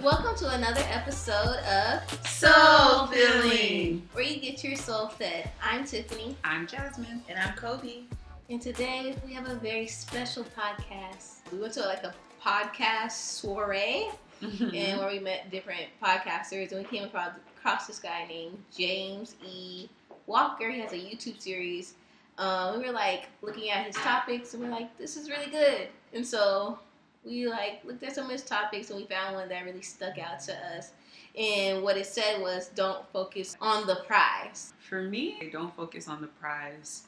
Welcome to another episode of Soul Filling, where you get your soul fed. I'm Tiffany, I'm Jasmine. And I'm Kobe. and today we have a very special podcast. We went to like a podcast soiree, and where we met different podcasters, and we came across, across this guy named James E. Walker. He has a YouTube series. Um, we were like looking at his topics, and we're like, this is really good. And so we like looked at some of his topics, and we found one that really stuck out to us. And what it said was, don't focus on the prize. For me, don't focus on the prize.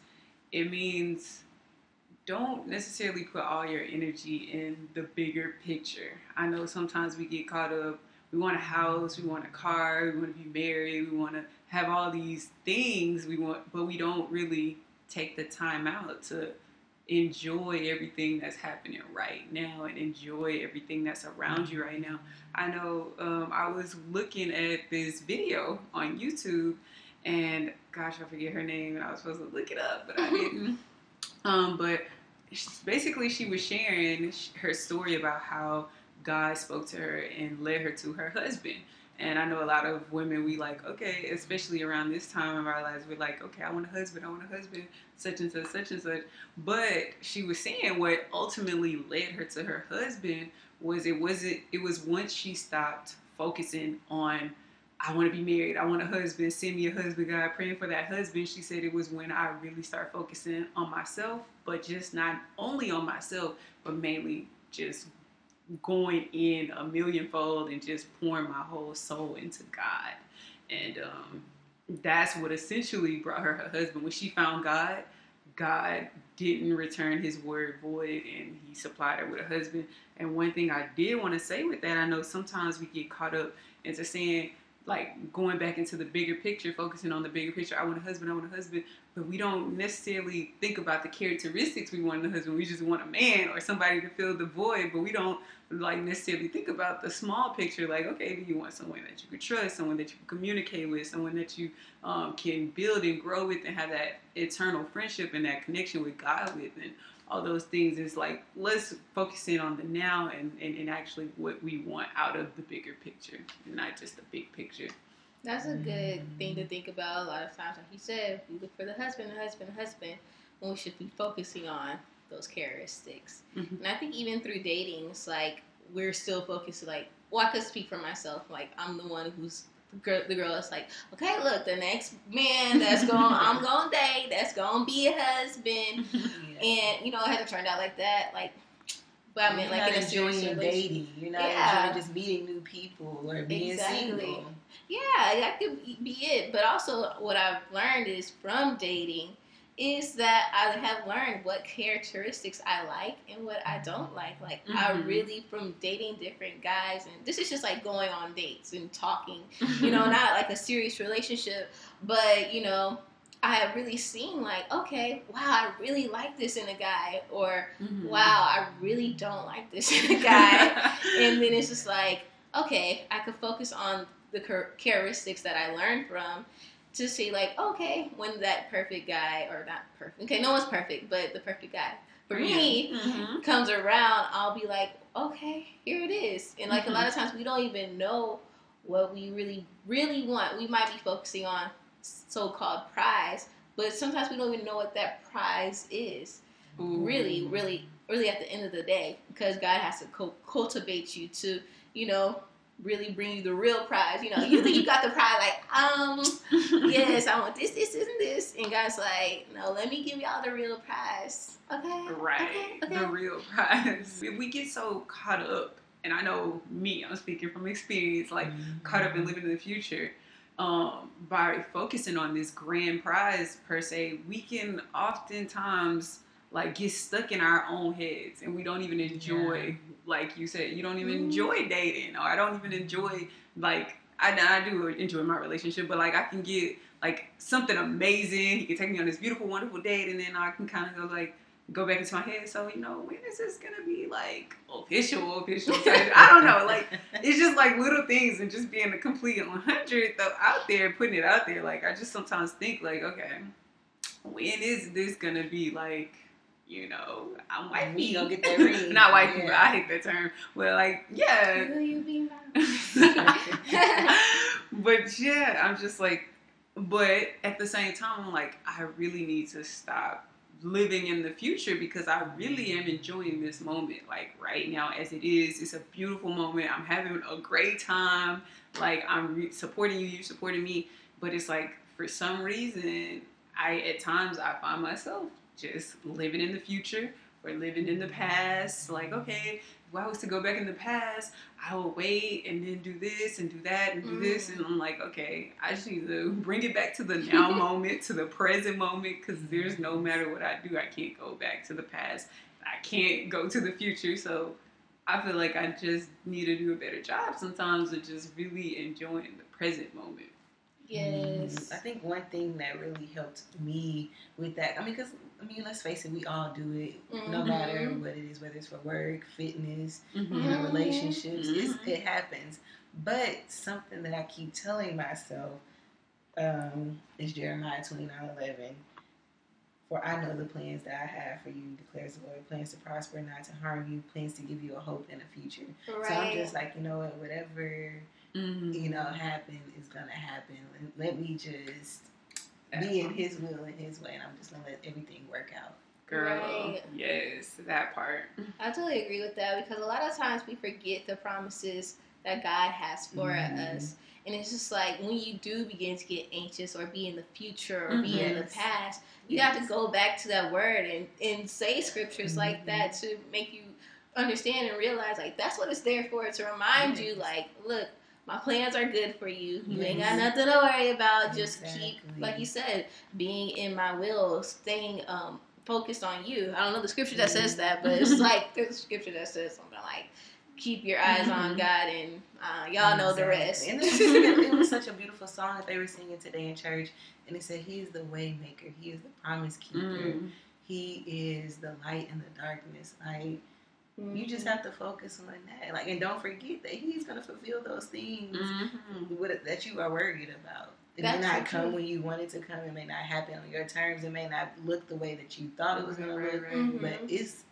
It means don't necessarily put all your energy in the bigger picture. I know sometimes we get caught up. We want a house, we want a car, we want to be married, we want to have all these things we want, but we don't really take the time out to enjoy everything that's happening right now and enjoy everything that's around you right now. I know um, I was looking at this video on YouTube, and gosh, I forget her name, and I was supposed to look it up, but I didn't. um, but basically, she was sharing her story about how God spoke to her and led her to her husband. And I know a lot of women, we like, okay, especially around this time of our lives, we're like, okay, I want a husband, I want a husband, such and such, such and such. But she was saying what ultimately led her to her husband was it wasn't it was once she stopped focusing on I want to be married, I want a husband, send me a husband, God, praying for that husband. She said it was when I really started focusing on myself, but just not only on myself, but mainly just going in a millionfold and just pouring my whole soul into God. And um, that's what essentially brought her her husband. When she found God, God didn't return his word void and he supplied her with a husband. And one thing I did want to say with that, I know sometimes we get caught up into saying, like going back into the bigger picture, focusing on the bigger picture. I want a husband, I want a husband, but we don't necessarily think about the characteristics we want in a husband. We just want a man or somebody to fill the void, but we don't like necessarily think about the small picture. Like, okay, do you want someone that you can trust, someone that you can communicate with, someone that you um, can build and grow with, and have that eternal friendship and that connection with God with, and all those things is like let's focus in on the now and, and, and actually what we want out of the bigger picture, not just the big picture. That's a good thing to think about. A lot of times, like you said, we look for the husband, the husband, the husband, when we should be focusing on those characteristics. Mhm. And I think even through dating, it's like we're still focused. Like, well, I could speak for myself. Like, I'm the one who's the girl. The girl is like, okay, look, the next man that's going, I'm going to date. That's going to be a husband. And you know, it hasn't turned out like that. Like, but I mean, You're like in a enjoying dating. You're not Yeah. enjoying just meeting new people or being Exactly. single. Yeah, that could be it. But also, what I've learned is from dating is that I have learned what characteristics I like and what I don't like. Like, I Mhm. really, from dating different guys, and this is just like going on dates and talking, you know, not like a serious relationship, but, you know, I have really seen, like, okay, wow, I really like this in a guy, or Mhm. wow, I really don't like this in a guy and then it's just like okay i could focus on the characteristics that i learned from to see like okay when that perfect guy or not perfect okay no one's perfect but the perfect guy for me Mhm. comes around i'll be like okay here it is. And like a lot of Mm-hmm. times we don't even know what we really really want. We might be focusing on so-called prize but sometimes we don't even know what that prize is. Really, really, really at the end of the day, because God has to co- cultivate you to, you know, really bring you the real prize. You know, you think you got the prize, like, um, yes, I want this, this, this, and this, and God's like, no, let me give y'all the real prize. Okay, Right. Okay, okay. The real prize. We, we get so caught up, and I know me, I'm speaking from experience, like caught up in living in the future. Um, by focusing on this grand prize per se, we can oftentimes like get stuck in our own heads and we don't even enjoy like you said, you don't even Mhm. enjoy dating or I don't even enjoy like I, I do enjoy my relationship, but like I can get like something amazing. He can take me on this beautiful, wonderful date, and then I can kind of go like go back into my head. So you know, when is this gonna be like official? Official? I don't know. Like it's just like little things and just being a complete 100 though out there, putting it out there. Like I just sometimes think like, okay, when is this gonna be like, you know, I'm wifey. We gonna get that ring. Not wifey, Yeah. but I hate that term. Well, like, yeah. Will you be but yeah, I'm just like, but at the same time, I'm like, I really need to stop living in the future because I really am mm-hmm. enjoying this moment. Like right now, as it is, it's a beautiful moment. I'm having a great time. Like I'm re- supporting you, you're supporting me. But it's like for some reason, I at times I find myself just living in the future or living in the mm-hmm. past. Like okay, if I was to go back in the past, I will wait and then do this and do that and do this. Mm-hmm. And I'm like, okay, I just need to bring it back to the now moment, to the present moment, because there's no mm-hmm. matter what I do, I can't go back to the past. I can't go to the future. So I feel like I just need to do a better job sometimes of just really enjoying the present moment. Yes. Mm, I think one thing that really helped me with that, I mean, because, I mean, let's face it, we all do it, no Mhm. matter what it is, whether it's for work, fitness, you Mm-hmm. know, Mhm. relationships, it's, Mhm. it happens. But something that I keep telling myself um, is Jeremiah twenty nine eleven. For I know the plans that I have for you, declares the Lord. Plans to prosper, not to harm you. Plans to give you a hope and a future. Right. So I'm just like, you know what, whatever Mm-hmm. you know happen is gonna happen. Let- Let me just be in His will and His way, and I'm just gonna let everything work out. Girl, Right. yes, that part. I totally agree with that because a lot of times we forget the promises that God has for Mhm. us. And it's just like when you do begin to get anxious or be in the future or be in the past, you have to go back to that word and, and say scriptures like Mhm. that to make you understand and realize like that's what it's there for to remind you like look my plans are good for you you ain't got nothing to worry about just keep like you said being in my will staying um focused on you i don't know the scripture that says that but it's like there's a scripture that says something like keep your eyes on Mhm. god and uh, y'all know the rest And it was such a beautiful song that they were singing today in church, and it said, "He is the way maker. He is the promise keeper. Mm. He is the light in the darkness." Like you just Mhm. have to focus on that, like, and don't forget that He's going to fulfill those things Mhm. with- that you are worried about. It That's may not come when you want it to come. It may not happen on your terms. It may not look the way that you thought it was going Right, to look. right, Mhm. But it's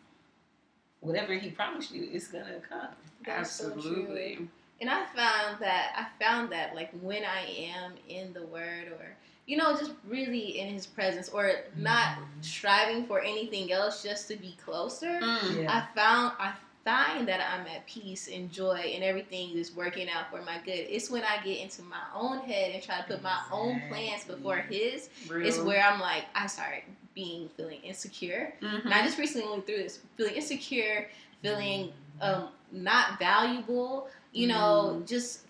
whatever He promised you, it's going to come. That's so true. Absolutely. And I found that I found that like when I am in the Word or you know just really in His presence or not striving for anything else just to be closer, Mm. Yeah. I found I find that I'm at peace and joy and everything is working out for my good. It's when I get into my own head and try to put my own plans before His. Real. It's where I'm like I start being feeling insecure. Mhm. And I just recently went through this feeling insecure, feeling um, not valuable, you know, Mm. just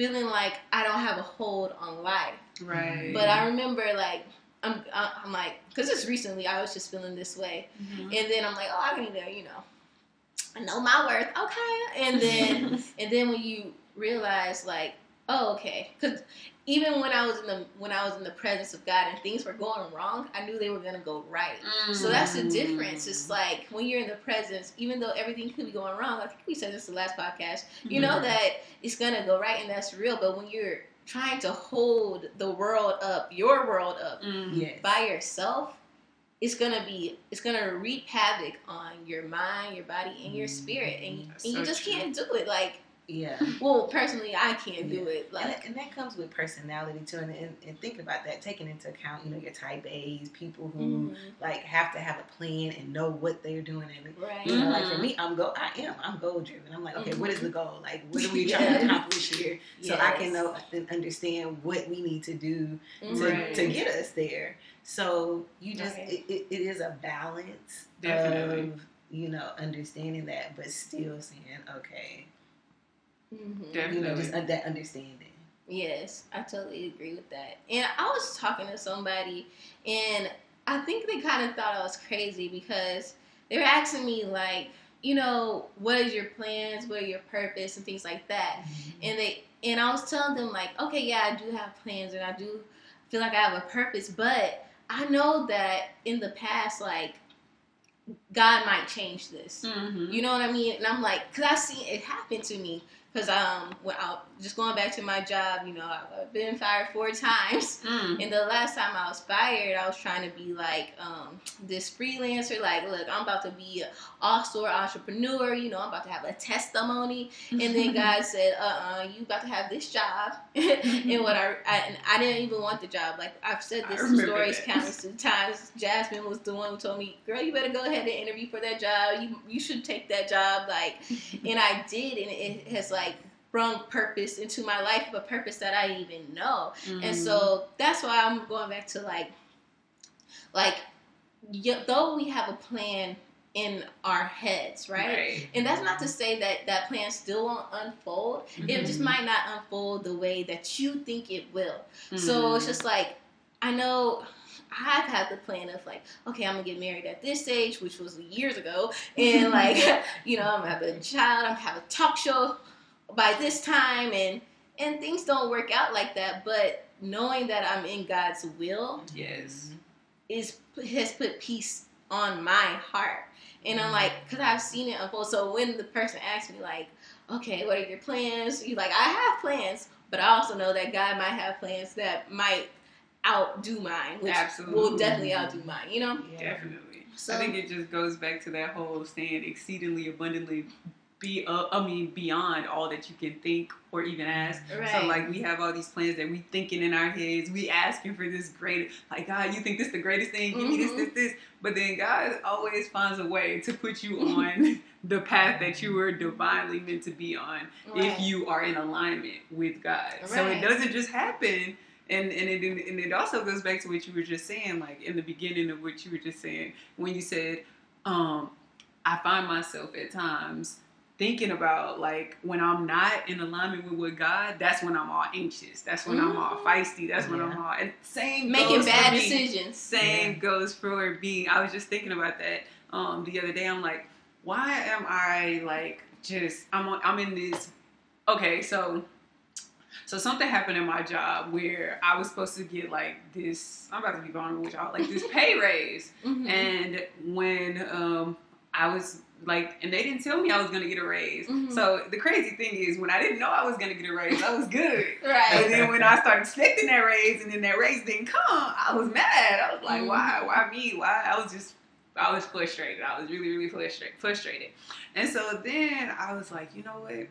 feeling like I don't have a hold on life. right. But I remember like I'm I- I'm like because just recently I was just feeling this way, Mhm. and then I'm like oh I need to you know I know my worth okay, and then and then when you realize like oh okay because even when I was in the when I was in the presence of God and things were going wrong I knew they were gonna go right. So that's the difference. It's Mm. like when you're in the presence, even though everything could be going wrong, I think we said this the last podcast, you Mm-hmm. know that it's gonna go right and that's real. But when you're trying to hold the world up, your world up Mm. Yes. by yourself, it's gonna be it's gonna wreak havoc on your mind, your body, and your spirit. And, That's and you just true. can't do it. Like Yeah. well, personally I can't do Yeah. it. And, Like that- and that comes with personality too, and, and, and thinking about that, taking into account, you know, your type A's, people who mhm, like have to have a plan and know what they're doing, and right. you know, like Mhm. for me, I'm go, I am, I'm goal driven. I'm like, okay, what is Mm-hmm. the goal? Like, what are we trying to Yes. accomplish here? So I can know and understand what we need to do to, Mhm. to get us there. So you just, Right. it, it, it is a balance Definitely. of you know understanding that, but still saying, okay, Mhm. You know, just uh, that understanding. Yes, I totally agree with that. And I was talking to somebody, and I think they kind of thought I was crazy because they were asking me, like, you know, what is your plans, what are your purpose, and things like that. And they and I was telling them like, okay, yeah, I do have plans, and I do feel like I have a purpose, but I know that in the past, like, God might change this. Mhm. You know what I mean? And I'm like, because I've seen it happen to me. Because um, when I just going back to my job, you know, I've been fired four times. Mm. And the last time I was fired, I was trying to be like um, this freelancer. Like, look, I'm about to be an all-store entrepreneur. You know, I'm about to have a testimony. And then God said, uh-uh, you about to have this job. and what I, I and I didn't even want the job. Like I've said this stories that. countless times. Jasmine was the one who told me, "Girl, you better go ahead and interview for that job. You you should take that job." Like, and I did, and it has like brung purpose into my life, a purpose that I didn't even know. Mm-hmm. And so that's why I'm going back to like, like, y- though we have a plan in our heads, right? And that's not to say that that plan still won't unfold. It just might not unfold the way that you think it will. So Mm-hmm. it's just like I know I've had the plan of like, okay, I'm gonna get married at this age, which was years ago, and like, you know, I'm gonna have a child, I'm gonna have a talk show by this time, and and things don't work out like that. But knowing that I'm in God's will yes. is has put peace on my heart. And I'm like, mm-hmm. because I've seen it unfold. So when the person asks me, like, okay, what are your plans? You like, I have plans, but I also know that God might have plans that might outdo mine, which will definitely outdo mine. You know? Yeah. Definitely. So I think it just goes back to that whole saying exceedingly abundantly be uh, I mean beyond all that you can think or even ask. right. So like we have all these plans that we thinking in our heads. We asking for this great like God, you think this the greatest thing? Give me this, this, this. But then God always finds a way to put you on the path that you were divinely meant to be on Right. if you are in alignment with God. So it doesn't just happen. And and it and it also goes back to what you were just saying, like in the beginning of what you were just saying when you said, um, I find myself at times thinking about like when I'm not in alignment with what God, that's when I'm all anxious. That's when I'm all Mhm. feisty. That's when I'm all and same making goes for bad me. decisions. Same Yeah. goes for being. I was just thinking about that um, the other day. I'm like, why am I like just? I'm on, I'm in this. Okay, so so something happened in my job where I was supposed to get like this. I'm about to be vulnerable with y'all, like this pay raise. Mhm. And when um, I was like, and they didn't tell me I was gonna get a raise. Mhm. So the crazy thing is, when I didn't know I was gonna get a raise, I was good. right. And then when I started expecting that raise, and then that raise didn't come, I was mad. I was like, Mhm. "Why? Why me? Why?" I was just, I was frustrated. I was really, really frustrated. Frustrated. And so then I was like, you know what?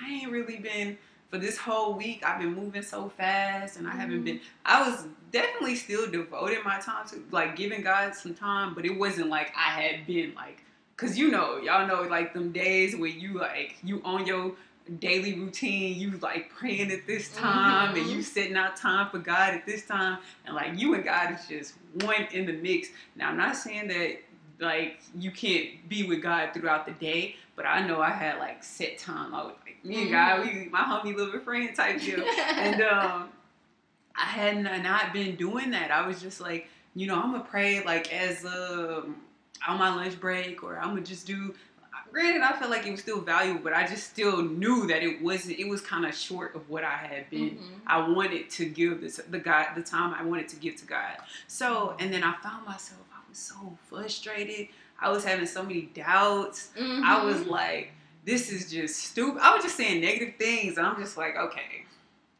I ain't really been for this whole week. I've been moving so fast, and I haven't Mhm. been. I was definitely still devoting my time to like giving God some time, but it wasn't like I had been like, cause you know, y'all know like them days where you like you on your daily routine, you like praying at this time and Mhm. you setting out time for God at this time, and like you and God is just one in the mix. Now I'm not saying that like you can't be with God throughout the day, but I know I had like set time. I was like me and God, we my homie little friend type deal, and um, I had not been doing that. I was just like, you know, I'm gonna pray like as um on my lunch break, or I'm gonna just do. Granted, I felt like it was still valuable, but I just still knew that it wasn't. It was kind of short of what I had been. Mhm. I wanted to give this the God the time I wanted to give to God. So, and then I found myself. I was so frustrated. I was having so many doubts. I was Mhm. like, this is just stupid. I was just saying negative things. And I'm just like, okay,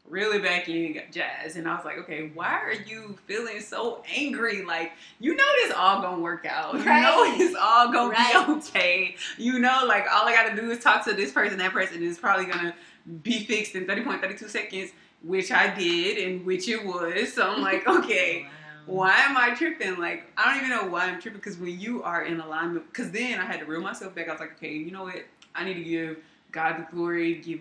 really back in jazz. And I was like, okay, why are you feeling so angry? Like, you know, this all gonna work out. You know, it's all gonna Right. be okay. You know, like, all I gotta do is talk to this person. That person is probably gonna be fixed in 30.32 seconds, which I did, and which it was. So I'm like, okay Wow. why am I tripping? Like, I don't even know why I'm tripping because when you are in alignment, because then I had to reel myself back. I was like, okay, you know what? I need to give God the glory, give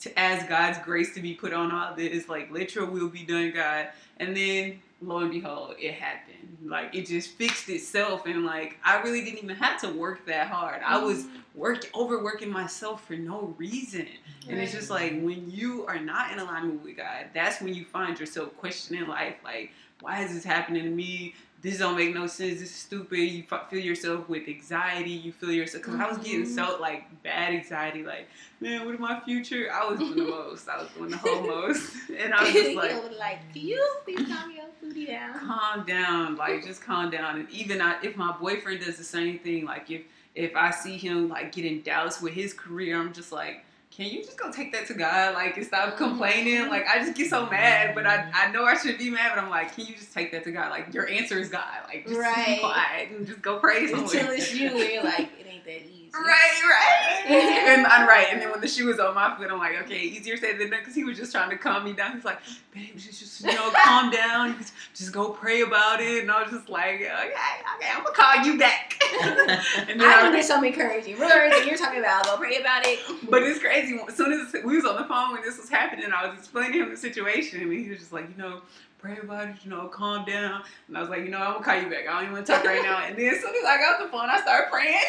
to ask God's grace to be put on all this. Like, let your will be done, God. And then lo and behold, it happened. Like, it just fixed itself, and like, I really didn't even have to work that hard. I was mm-hmm. work overworking myself for no reason. And it's just like when you are not in alignment with God, that's when you find yourself questioning life. Like, why is this happening to me? This don't make no sense. This is stupid. You f- feel yourself with anxiety. You feel yourself because I was getting Mhm. so like bad anxiety. Like, man, what is my future? I was doing the most. I was doing the whole most, and I was just like, know, like, can you please calm your booty down? calm down like just calm down and even I, if my boyfriend does the same thing like if if i see him like getting doubts with his career i'm just like can you just go take that to God, like, and stop mm-hmm. complaining? Like, I just get so mm-hmm. mad, but I, mm-hmm. I know I should be mad, but I'm like, can you just take that to God? Like, your answer is God. Like, just Right. be quiet and just go pray Until somewhere. it's you, and you're like, it ain't that easy. Right, right. and I'm right. And then when the shoe was on my foot, I'm like, okay, easier said than done, because he was just trying to calm me down. He's like, babe, just, just you know, calm down. Just, just go pray about it. And I was just like, okay, okay, I'm gonna call you back. and then I I, would get some encouraging words, and you're talking about I'll go pray about it. but it's crazy. As soon as we was on the phone when this was happening, I was explaining to him the situation, and he was just like, you know, pray about it, you know, calm down. And I was like, you know, I'm gonna call you back. I don't even want to talk right now. And then as soon as I got the phone, I started praying.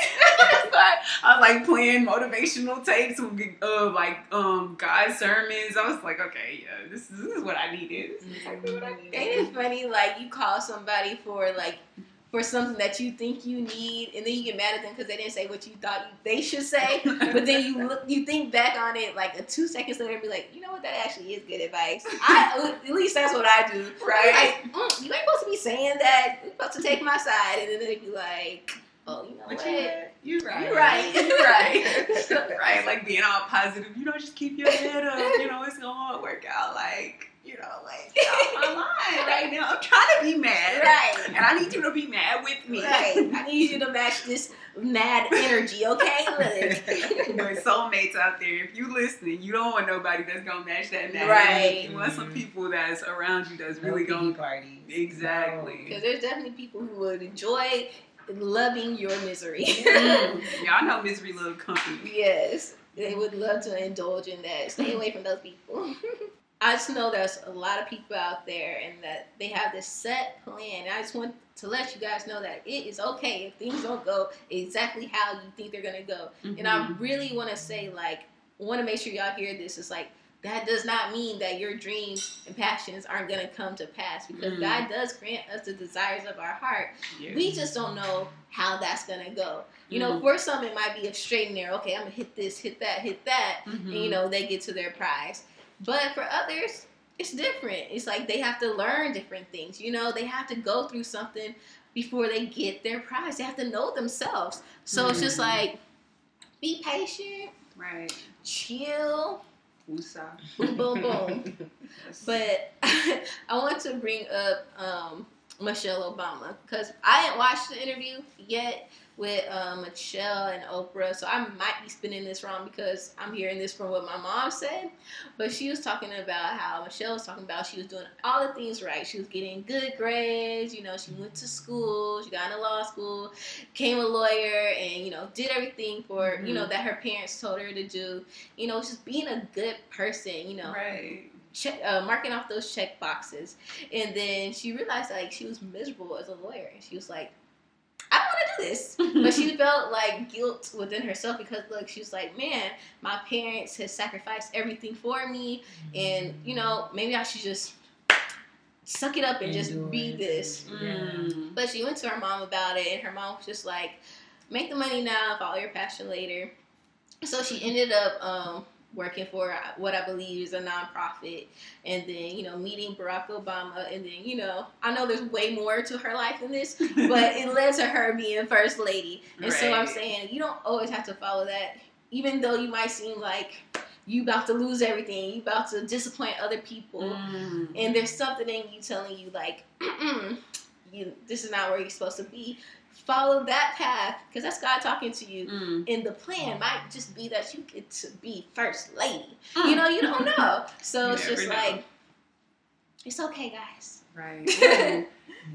I was like playing motivational tapes of uh, like um God's sermons. I was like, okay, yeah, this is, this is what I needed. This is exactly what I Ain't needed. it funny? Like you call somebody for like for something that you think you need, and then you get mad at them because they didn't say what you thought you, they should say. But then you look, you think back on it like a two seconds later, and be like, you know what? That actually is good advice. I at least that's what I do. Right. Like, mm, you ain't supposed to be saying that. You're supposed to take my side, and then they be like, oh, you know But what? you, you're right. You're right. You're right. right. Like being all positive. You know, just keep your head up. You know, it's gonna work out. Like, you know, like get off my line right now. I'm trying to be mad. Right. And I need you to be mad with me. Right. I need you to match this mad energy, okay? Look. But soulmates out there, if you listening, you don't want nobody that's gonna match that mad Right. energy. You want some people that's around you that's really no gonna party. Exactly. Because there's definitely people who would enjoy loving your misery. Mm. Y'all know misery love company. yes, they would love to indulge in that. Stay away from those people. I just know there's a lot of people out there and that they have this set plan. I just want to let you guys know that it is okay if things don't go exactly how you think they're going to go. And I Mhm. really want to say, like, want to make sure y'all hear this. It's like, that does not mean that your dreams and passions aren't going to come to pass because Mm. God does grant us the desires of our heart. Yeah. We just don't know how that's going to go. You know, Mhm. for some, it might be a straight and narrow. Okay, I'm going to hit this, hit that, hit that. Mhm. And, you know, they get to their prize. But for others, it's different. It's like they have to learn different things. You know, they have to go through something before they get their prize. They have to know themselves. So it's just Mhm. like, be patient, right. chill, Woosah. boom, boom, boom. Yes. But I want to bring up um, Michelle Obama because I didn't watch the interview yet with uh, Michelle and Oprah, so I might be spinning this wrong because I'm hearing this from what my mom said. But she was talking about how Michelle was talking about she was doing all the things right. She was getting good grades. You know, she went to school. She got into law school, became a lawyer, and you know, did everything for you know that her parents told her to do. You know, just being a good person. You know, right. check, uh, marking off those check boxes. And then she realized like she was miserable as a lawyer. And she was like, I want to do this. But she felt like guilt within herself because look, she was like, man, my parents have sacrificed everything for me, and you know maybe I should just suck it up and just be this. Mm. But she went to her mom about it, and her mom was just like, make the money now, follow your passion later. So she ended up um, working for what I believe is a nonprofit, and then you know meeting Barack Obama, and then you know I know there's way more to her life than this, but it led to her being first lady. And so I'm saying you don't always have to follow that, even though you might seem like you about to lose everything, you about to disappoint other people Mm. and there's something in you telling you like you this is not where you're supposed to be follow that path because that's god talking to you Mm. and the plan might just be that you get to be first lady Mm. you know you don't know so You it's just know. like it's okay guys Right. Ooh. Yeah.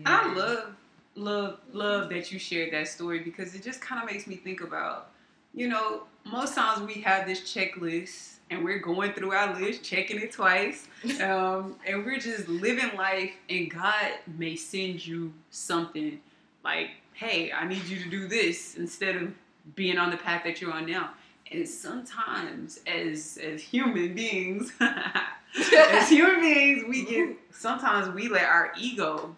I love, love, love that you shared that story because it just kind of makes me think about, you know, most times we have this checklist and we're going through our list, checking it twice, um, and we're just living life, and God may send you something like, hey, I need you to do this instead of being on the path that you're on now. And sometimes, as as human beings, as human beings, we get sometimes we let our ego.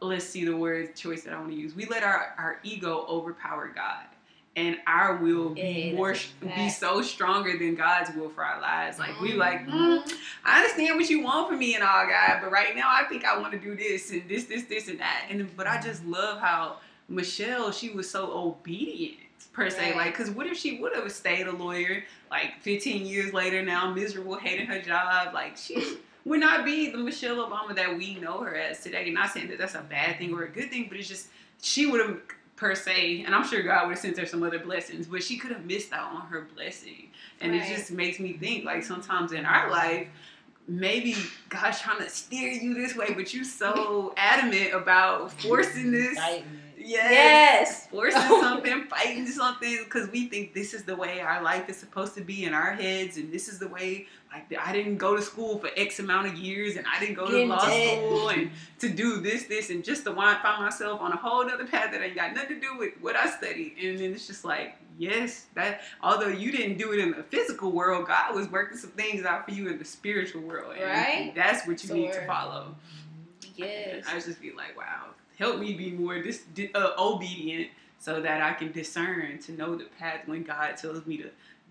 Let's see the word choice that I want to use. We let our our ego overpower God, and our will be Yeah, more be so stronger than God's will for our lives. Like we like, Mhm. mm, I understand what you want from me and all, God, but right now I think I want to do this and this, this, this, and that. And but I just love how Michelle, she was so obedient per se. Right. Like, cause what if she would have stayed a lawyer like 15 years later now, miserable, hating her job? Like, she would not be the Michelle Obama that we know her as today. And not saying that that's a bad thing or a good thing, but it's just she would have per se, and I'm sure God would have sent her some other blessings, but she could have missed out on her blessing. And Right. it just makes me think like sometimes in our life, maybe God's trying to steer you this way, but you're so adamant about forcing this. Yes. Yes. Forcing oh something, fighting something, because we think this is the way our life is supposed to be in our heads, and this is the way. Like I didn't go to school for X amount of years, and I didn't go Getting to law dead. school, and to do this, this, and just to find myself on a whole other path that ain't got nothing to do with what I studied. And then it's just like, yes, that although you didn't do it in the physical world, God was working some things out for you in the spiritual world, and Right. that's what you So need to follow. Yes. I just be like, wow, help me be more dis- uh, obedient so that I can discern to know the path when God tells me to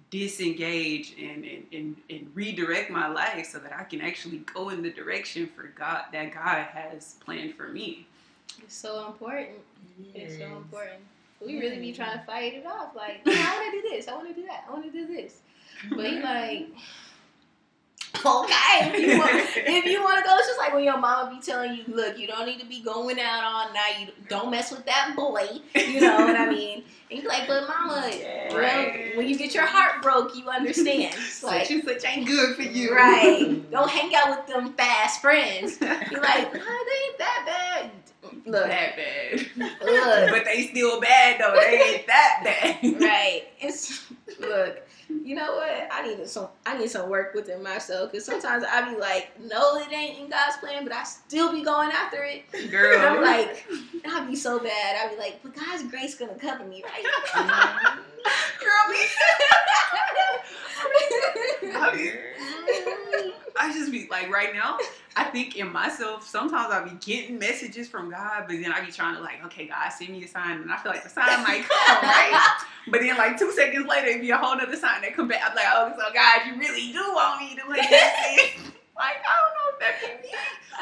disengage and, and, and, and redirect my life so that I can actually go in the direction for God that God has planned for me. It's so important. It's so important. We really be trying to fight it off. Like, no, I want to do this. I want to do that. I want to do this. But you like, okay, if you want, if you want to go, it's just like when your mama be telling you, look, you don't need to be going out all night. You don't mess with that boy. You know what I mean? And you're like, but mama, Yeah. Right. when you get your heart broke, you understand. Like, such and such ain't good for you. right? Don't hang out with them fast friends. You're like, oh, they ain't that bad. Look, that bad. Look. but they still bad though. They ain't that bad. right. It's look. You know what? I need some. I need some work within myself because sometimes I be like, no, it ain't in God's plan, but I still be going after it. Girl. And I'm like, I be so bad. I be like, but God's grace gonna cover me, right? Girl, me I mean, I just be like right now. I think in myself, sometimes I be getting messages from God, but then I be trying to like, okay, God, send me a sign, and I feel like the sign might come, right? But then like two seconds later, it be a whole other sign that come back. I'm like, oh, so God, you really do want me to like this? like, I don't know if that can be.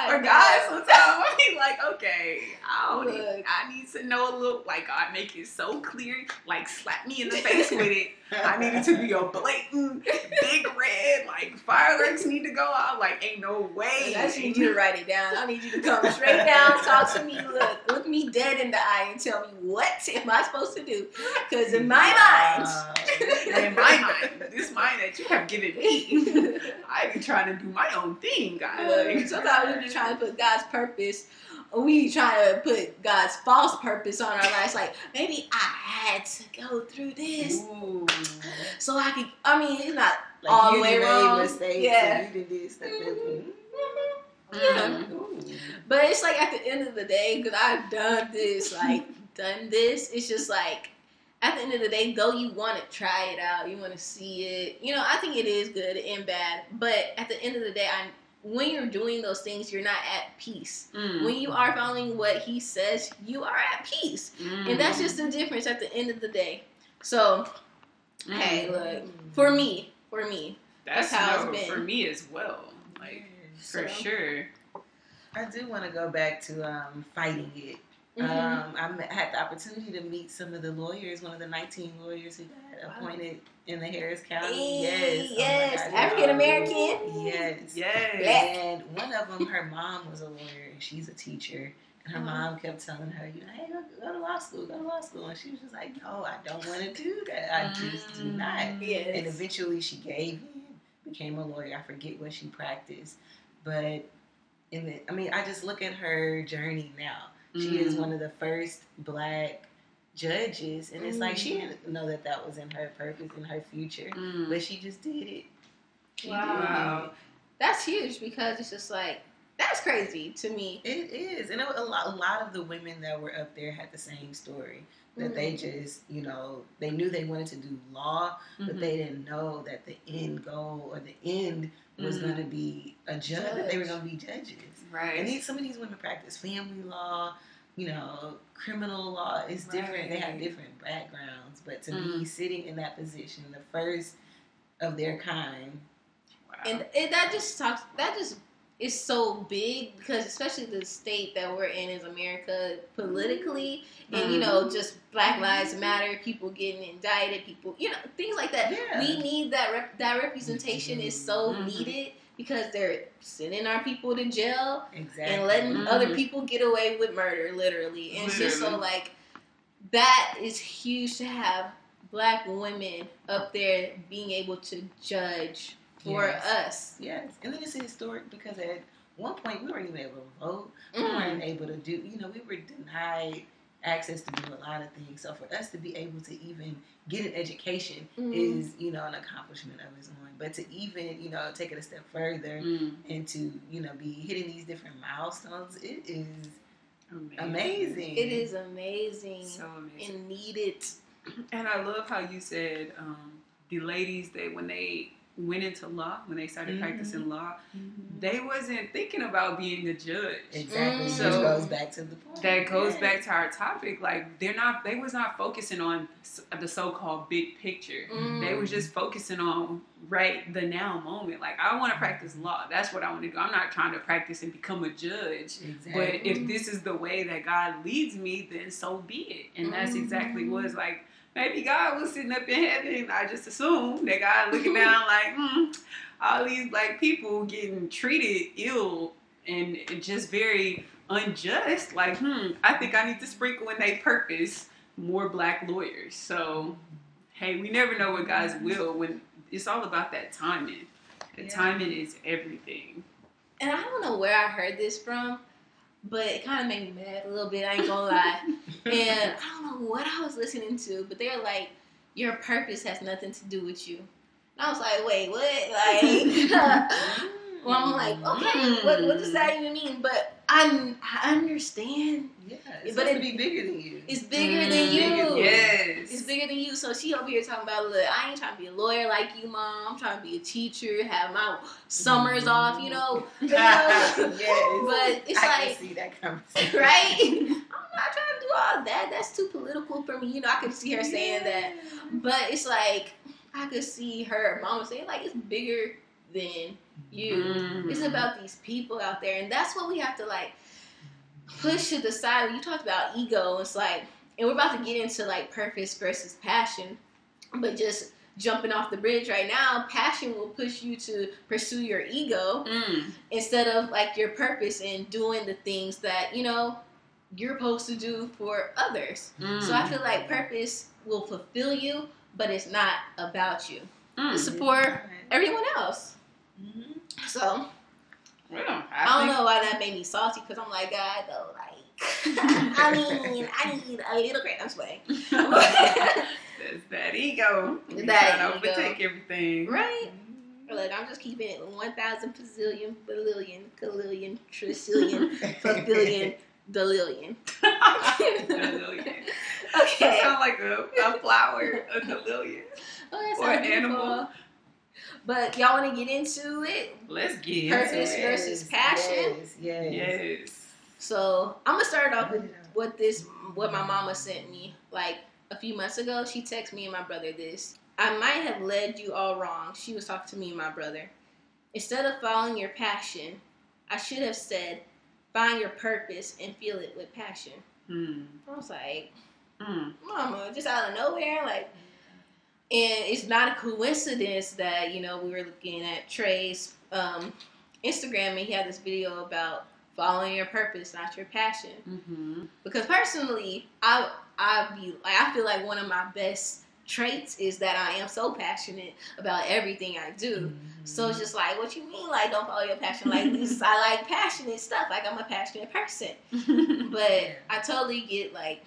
Or. God, sometimes be like, okay, I don't need, I need to know a little, like God, make it so clear, like slap me in the face with it. I need it to be a blatant, big red, like fireworks need to go out. Like, ain't no way. I just need you to write it down. I need you to come straight down, talk to me, look, look me dead in the eye, and tell me what am I supposed to do? Because in my mind, uh, in my mind, this mind that you have given me, I be trying to do my own thing, God. Sometimes be trying to put God's purpose, or we try to put God's false purpose on our lives. Like maybe I had to go through this Ooh. so I could. I mean, it's not Like all the way wrong. mistakes. Yeah. You did this. That. Mm-hmm. Yeah. But it's like at the end of the day, because I've done this, like done this, it's just like at the end of the day, though you want to try it out, you want to see it. You know, I think it is good and bad. But at the end of the day, I when you're doing those things, you're not at peace. Mm. When you are following what He says, you are at peace, and that's just the difference at the end of the day. So, Mm. hey, look, for me, for me, That's, That's how it's no, been. for me as well. Like for So- sure. I do want to go back to um, fighting it. Mhm. Um, I had the opportunity to meet some of the lawyers, one of the 19 lawyers who got appointed in the Harris County. Hey, yes, oh yes, God, African American. Yes. Yes. Black. And one of them, her mom was a lawyer and she's a teacher. And her Uh-huh. mom kept telling her, you know, hey, go, go to law school, go to law school. And she was just like, no, I don't want to do that. I just do not. Yes. And eventually she gave in, became a lawyer. I forget what she practiced. But in the, I mean, I just look at her journey now. She is Mm. one of the first black judges. And it's like she Mm. didn't know that that was in her purpose, in her future. Mm. But she just did it. She did Wow. That's huge because it's just like that's crazy to me. It is, and it, a lot, a lot of the women that were up there had the same story. That they Mm-hmm. just, you know, they knew they wanted to do law, but Mhm. they didn't know that the end goal or the end was going to be a judge. That they were going to be judges. Right. And these, some of these women practice family law, you know, criminal law. It's different. They have different backgrounds, but to Mm. be sitting in that position, the first of their kind, wow. And it, that just talks. That just is so big because especially the state that we're in is America politically and you know just Black Lives Matter, people getting indicted, people you know things like that. Yeah. We need that rep- that representation is so Mhm. needed because they're sending our people to jail Exactly. and letting Mhm. other people get away with murder, literally. And it's just so like that is huge to have black women up there being able to judge for Yes. us. Yes, and then it's historic because at one point we weren't even able to vote. We Mm. weren't able to do. You know, we were denied access to do a lot of things. So for us to be able to even get an education Mhm. is, you know, an accomplishment of its own. But to even, you know, take it a step further Mm, and to, you know, be hitting these different milestones, it is amazing. amazing. It is amazing So amazing. and needed. And I love how you said um, the ladies that when they went into law, when they started Mhm. practicing law, Mhm. they wasn't thinking about being a judge. Exactly. Mm. Which goes back to the point. That goes Yes. back to our topic. Like they're not, they was not focusing on the so-called big picture. Mm. They was just focusing on right the now moment. Like I want to practice law. That's what I want to do. I'm not trying to practice and become a judge. Exactly. But if this is the way that God leads me, then so be it. And that's exactly what it's like. Maybe God was sitting up in heaven. I just assume that God looking down like, hmm, all these black people getting treated ill and just very unjust. Like, hmm, I think I need to sprinkle in their purpose more black lawyers. So, hey, we never know what God's will when it's all about that timing. The Yeah. timing is everything. And I don't know where I heard this from, but it kind of made me mad a little bit. I ain't gonna lie. and I don't know what I was listening to, but they're like, "Your purpose has nothing to do with you." And I was like, "Wait, what?" Like, well, I'm like, "Okay, what, what does that even mean?" But I, I understand. Yeah, it's but it to be bigger than you. It's bigger than you. Mm, Yes. It's bigger than you. So she over here talking about, look, I ain't trying to be a lawyer like you, mom. I'm trying to be a teacher, have my summers off, you know. You know? yes. But it's I like, can see that conversation. right? I'm not trying to do all that. That's too political for me. You know, I could see her saying that. But it's like, I could see her mama saying, like, it's bigger than you. Mhm. It's about these people out there, and that's what we have to like push to the side. When you talked about ego, it's like, and we're about to get into like purpose versus passion, but just jumping off the bridge right now, passion will push you to pursue your ego Mm. instead of like your purpose and doing the things that you know you're supposed to do for others. Mm. So I feel like purpose will fulfill you, but it's not about you. Mm. It's support everyone else. Mhm. So Well, I, I, don't know why that made me salty because I'm like, God, though, like, I mean, I need a little great. I'm just. That's that ego. You That trying to ego. overtake everything. right? Look, I'm just keeping it 1,000 bazillion, billion, colillion, trillion, billion, delillion. Delillion. Okay. Sound like a, a flower, a delillion. Oh, Or sounds an animal. Beautiful. But y'all want to get into it? Let's get Purpose it. Purpose versus passion? Yes, yes. Yes. So I'm gonna start off with what this what my mama sent me like a few months ago. She texted me and my brother this. I might have led you all wrong. She was talking to me and my brother. Instead of following your passion, I should have said, find your purpose and feel it with passion. Hmm. I was like, Hmm. Mama, just out of nowhere, like. And it's not a coincidence that you know we were looking at Trey's um, Instagram and he had this video about following your purpose, not your passion. Mm-hmm. because personally i i be like i feel like one of my best traits is that i am so passionate about everything i do. So it's just like what you mean like don't follow your passion? Like this i like passionate stuff. Like i'm a passionate person. But i totally get like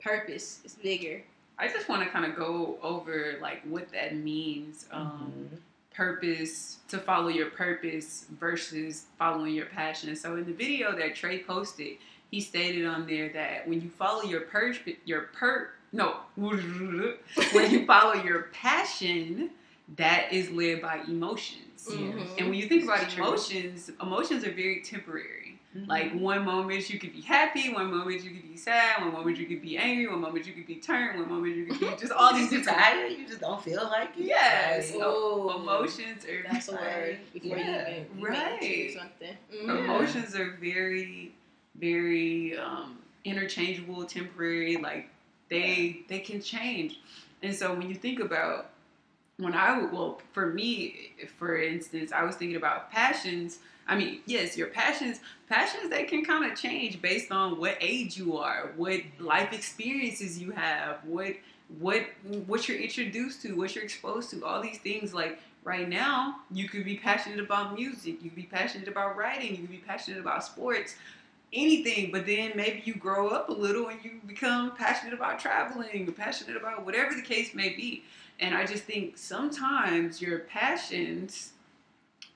purpose is bigger I just want to kind of go over like what that means. Um, Mhm. purpose to follow your purpose versus following your passion. So in the video that Trey posted, he stated on there that when you follow your pur your per no when you follow your passion, that is led by emotions. Mhm. And when you think about It's emotions, emotions are very temporary. Mhm. Like one moment you could be happy, one moment you could be sad, one moment you could be angry, one moment you could be turned, one moment you could be just all these different tired, you just don't feel like it. Yes. Like, Ooh. emotions are That's a word before Yeah. you even Right. something. Mhm. Emotions are very very um, interchangeable temporary like they they can change and so when you think about when i well for me for instance i was thinking about passions. I mean yes your passions passions they can kind of change based on what age you are what life experiences you have what what what you're introduced to what you're exposed to all these things. Like right now you could be passionate about music you could be passionate about writing you could be passionate about sports anything but then maybe you grow up a little and you become passionate about traveling passionate about whatever the case may be and i just think sometimes your passions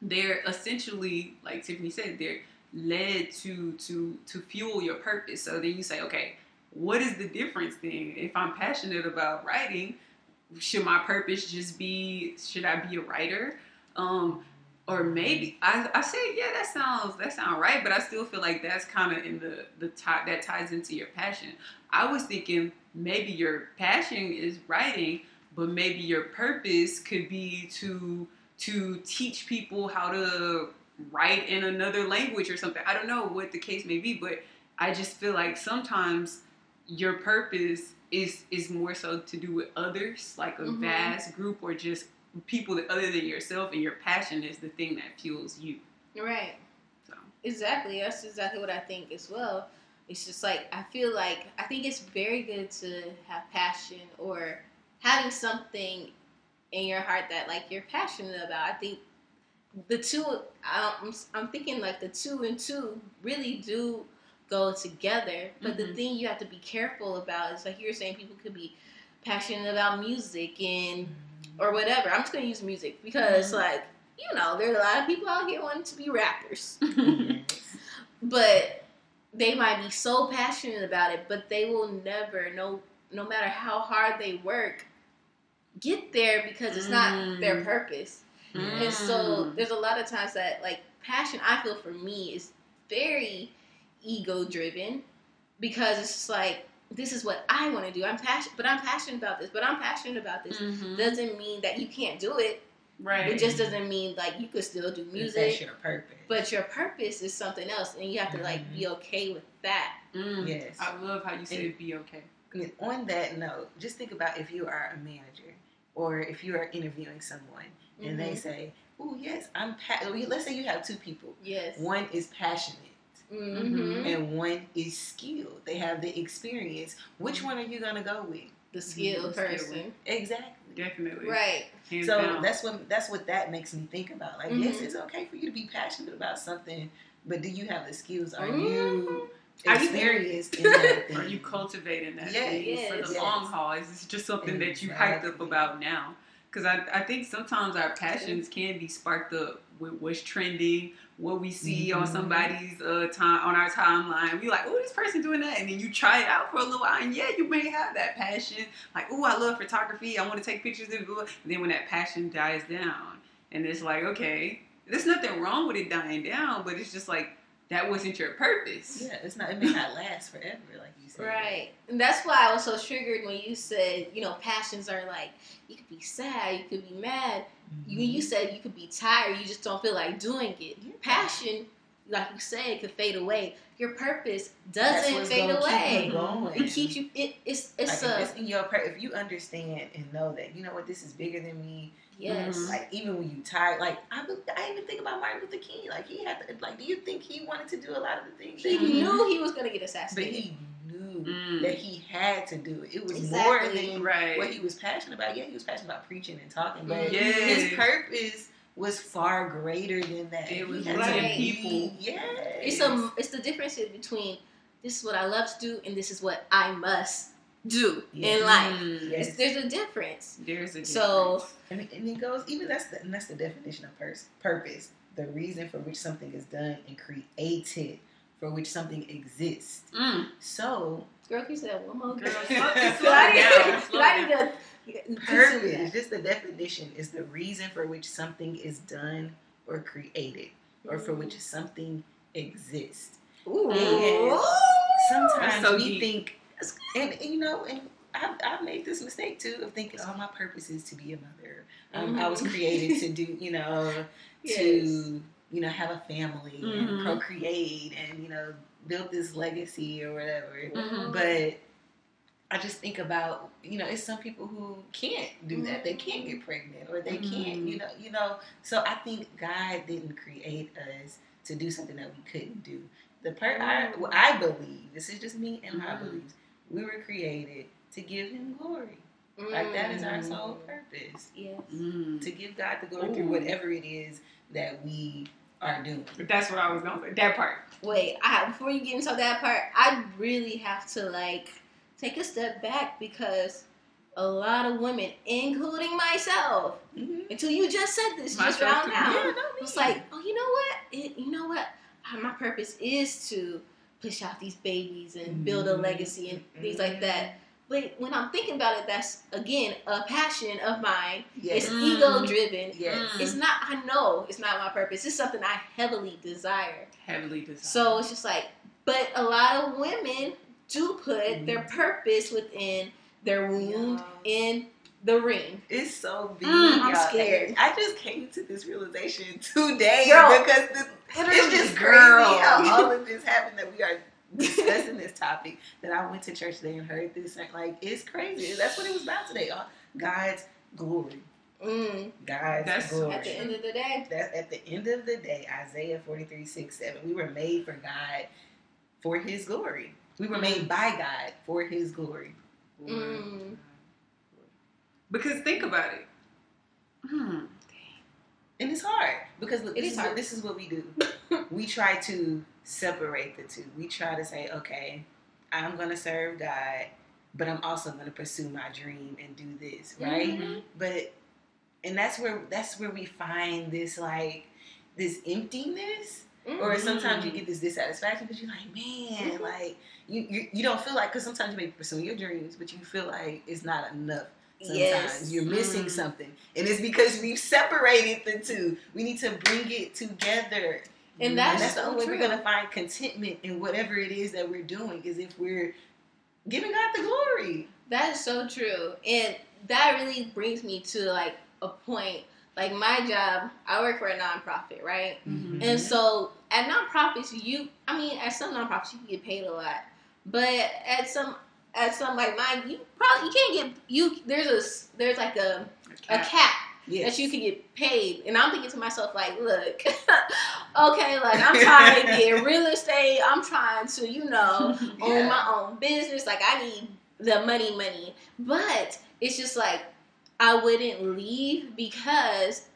they're essentially like tiffany said they're led to to to fuel your purpose. So then you say okay what is the difference then? If i'm passionate about writing should my purpose just be should i be a writer? Um or maybe I, I say yeah that sounds that sounds right but i still feel like that's kind of in the the tie that ties into your passion. I was thinking maybe your passion is writing but maybe your purpose could be to to teach people how to write in another language or something i don't know what the case may be but i just feel like sometimes your purpose is is more so to do with others like a Mhm. vast group or just people that other than yourself and your passion is the thing that fuels you Right. so Exactly. That's exactly what I think as well. It's just like I feel like I think it's very good to have passion or having something in your heart that like you're passionate about. I think the two I'm I'm thinking like the two and two really do go together. But the Mhm. thing you have to be careful about is like you were saying people could be passionate about music and or whatever. I'm just gonna use music because Mhm. like you know there's a lot of people out here wanting to be rappers, but they might be so passionate about it, but they will never no no matter how hard they work get there because it's not their Mm. purpose. And so Mm. there's a lot of times that like passion I feel for me is very ego driven because it's just like this is what I want to do. I'm passionate, but I'm passionate about this. But I'm passionate about this. Mhm. Doesn't mean that you can't do it. right It just doesn't mean like you could still do If That's music, your purpose. but your purpose is something else, and you have to like Mm-hmm. be okay with that. Mm. yes. i love how you say And- be okay on that note, just think about if you are a manager or if you are interviewing someone and they Mhm. say, "Oh yes, I'm." Pa-. Let's say you have two people. yes, One is passionate hmm and one is skilled. They have the experience. Which one are you gonna go with? the skilled The skilled person, Exactly. definitely right? hands So down that's what that's what that makes me think about. Like, yes, it's okay for you to be passionate about something, but do you have the skills? Are Mhm. You Are you- experienced in are you cultivating that Yes, thing for the yes. long haul? Is this just something that you hyped up about now? Because I, I think sometimes our passions can be sparked up with what's trending, what we see on Mhm. somebody's uh, time on our timeline. We like, oh, this person doing that, and then you try it out for a little while, and yeah, you may have that passion. Like, oh, I love photography. I want to take pictures of it. And then when that passion dies down, and it's like, okay, there's nothing wrong with it dying down, but it's just like that wasn't your purpose. Yeah, it's not. It may not last forever, like you said. Right. And that's why I was so triggered when you said, you know, passions are like, you could be sad, you could be mad. You, you mm-hmm. said you could be tired, you just don't feel like doing it. Yeah. Passion, like you said, could fade away. Your purpose doesn't what's fade gonna keep away. you going. It keeps you, it, it's, it's like, a, if it's in your pur- if you understand and know that you know what this is bigger than me. Yes. Mhm. Like even when you tired, like I, I even think about Martin Luther King. Like he had to, like, do you think he wanted to do a lot of the things? He that Mhm. knew he was going to get but assassinated. he knew Mm. that he had to do it. It was Exactly. more than Right. what he was passionate about. Yeah, he was passionate about preaching and talking, but. Yes. his purpose was far greater than that. It was He right. people. Yes. it's, a, it's the difference between this is what I love to do and this is what I must do Yes. in life. Yes. There's a difference. There's a difference. So- And, it- and it goes even that's the and that's the definition of pers- purpose. The reason for which something is done and created, for which something exists. Mm. So Girl, can you say that one more Girl, time? slow- So slow I it need, down, so slow I it to purpose, just the definition, is the reason for which something is done or created, or for which something exists. Ooh. And sometimes so we deep. think, and, you know, and I've, I've made this mistake too of thinking, oh, my purpose is to be a mother. Um, I was Mhm. created to do, you know, Yes. to you know have a family Mhm. and procreate and you know build this legacy or whatever. Mhm. But I just think about you know it's some people who can't do that. They can't get pregnant or they can't you know you know. So I think God didn't create us to do something that we couldn't do. The part I, well, I believe this is just me and my beliefs. We were created to give Him glory. Like that is our sole purpose Yes. Mm. to give God the glory through whatever it is that we are doing. But that's what I was gonna say. That part. Wait, I, before you get into that part, I really have to like take a step back because a lot of women, including myself, Mm-hmm. until you just said this just Myself right too. now, Yeah, no, was like, oh, you know what? It, you know what? My purpose is to push out these babies and build a Mhm. legacy and things like that. But when I'm thinking about it, that's again a passion of mine. yes, It's Mm. ego driven. yes. Mm. It's not. I know it's not my purpose. It's something I heavily desire. Heavily desire. So it's just like, but a lot of women do put their purpose within their wound in the ring. It's so big. Mm, I'm scared. I just came to this realization today Girl. because this, it's just Girl. crazy how all of this happened that we are discussing this topic. That I went to church today and heard this. and, Like it's crazy. That's what it was about today. God's glory. Mm. God's That's- glory. At the end of the day, that at the end of the day, Isaiah 43, 6, 7, we were made for God for his glory. We were made by God for his glory. Mm. Because think about it. Hmm. And it's hard because look, this is is, what, this is what we do. we try to separate the two. We try to say, okay, I'm going to serve God, but I'm also going to pursue my dream and do this, right? Mhm. But and that's where that's where we find this like this emptiness or Mhm. sometimes you get this dissatisfaction because you're like, man, Mhm. like you, you you don't feel like because sometimes you may be pursuing your dreams, but you feel like it's not enough. Sometimes yes, you're missing Mm. something, and it's because we've separated the two. We need to bring it together, And and that's that's the only way we're gonna find contentment in whatever it is that we're doing. Is if we're giving God the glory. That is so true. And that really brings me to like a point. Like my job, I work for a nonprofit, right? Mhm. And so at nonprofits, you, I mean, at some nonprofits, you get paid a lot. But at some, at some like mine, you probably, you can't get, you, there's a there's like a, a Cap. cap Yes. that you can get paid. And I'm thinking to myself, like, look, okay, like I'm trying to get real estate. I'm trying to, you know, own my own business. Like I need the money, money. But it's just like I wouldn't leave because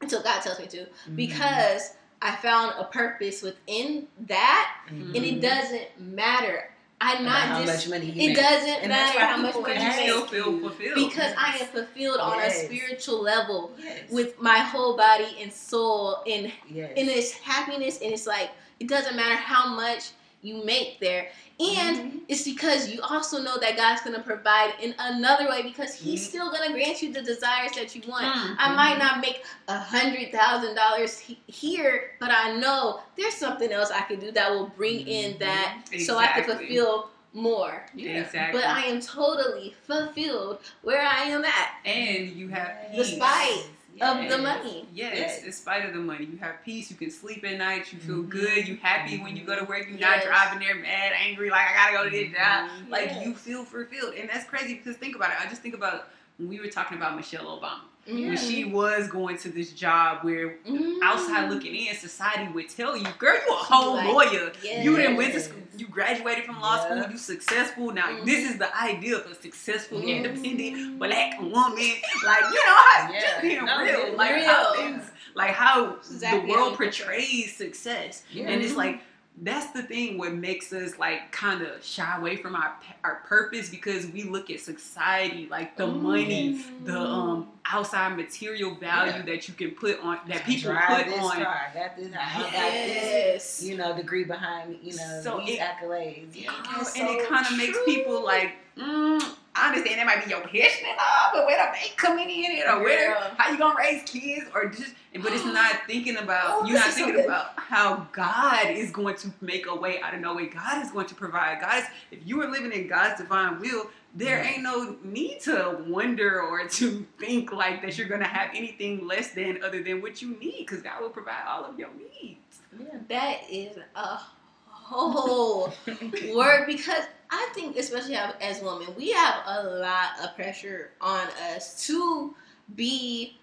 until God tells me to. Mm-hmm. Because I found a purpose within that, Mhm. and it doesn't matter. I'm About how not just. much money you It doesn't And matter how much money you still feel fulfilled. because I am fulfilled on a spiritual level Yes. with my whole body and soul and yes. and it's happiness and it's like it doesn't matter how much you make there and Mhm. it's because you also know that god's going to provide in another way because he's Mhm. still going to grant you the desires that you want Mm. i might not make a hundred thousand dollars here but i know there's something else i can do that will bring in that so i can fulfill more Yeah. Exactly. but i am totally fulfilled where i am at and you have peace. Despite of the money Yes, Yes. in spite of the money, you have peace. You can sleep at night. You feel Mhm. good. You happy when you go to work. You're Yes. not driving there mad, angry, like I gotta go to this job. Mhm. Like you feel fulfilled, and that's crazy because think about it. I just think about when we were talking about Michelle Obama when she was going to this job where Mhm. outside looking in, society would tell you, "Girl, you a whole Like, lawyer. Yes. You didn't went to school. You graduated from law Yeah. school. You successful. Now Mhm. this is the idea of a successful, Mhm. independent black woman. Like you know how Yeah. just being No, real. Like real. how things, like how Exactly the world portrays success, Yeah. and it's like. That's the thing. What makes us like kind of shy away from our our purpose because we look at society like the money, the um outside material value Yeah. that you can put on that people Drive put this on car, I got this, I got this, you know, degree behind me, you know, So these it- accolades. Yeah. Girl, That's and it kind of makes people like, mm, I understand that might be your passion and all, but where the bank coming in it, or where Girl. how you gonna raise kids, or just but it's not thinking about Oh, you're not is so thinking about how God is going to make a way out of no way. God is going to provide. God, is, if you are living in God's divine will, there mm. ain't no need to wonder or to think like that you're gonna have anything less than other than what you need, because God will provide all of your needs. Yeah, that is a whole word because I think, especially as- women, we have a lot of pressure on us to be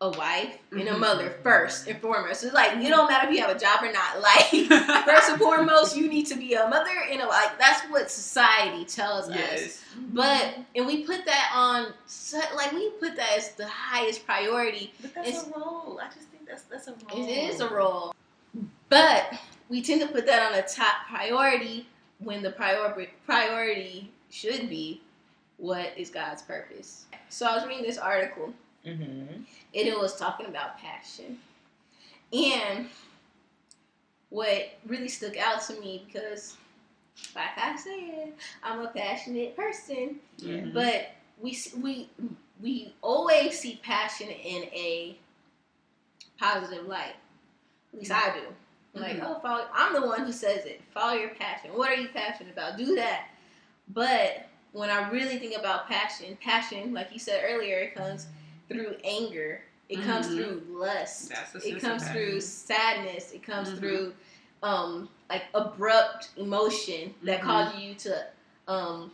a wife and a Mhm. mother first and foremost. It's like you don't matter if you have a job or not. Like first and foremost, you need to be a mother and a like. That's what society tells us. But and we put that on like we put that as the highest priority. But that's It's- a role. I just think that's that's a role. It is a role, but we tend to put that on a top priority when the priority priority should be what is God's purpose. So I was reading this article Mm-hmm. and it was talking about passion, and what really stuck out to me because, like I said, I'm a passionate person. Mhm. But we we we always see passion in a positive light. At least I do. Like, Mhm. oh, follow, I'm the one who says it. Follow your passion. What are you passionate about? Do that. But when I really think about passion, passion, like you said earlier, it comes through anger. It comes Mhm. through lust. It comes through sadness. It comes Mhm. through um like abrupt emotion that Mhm. causes you to um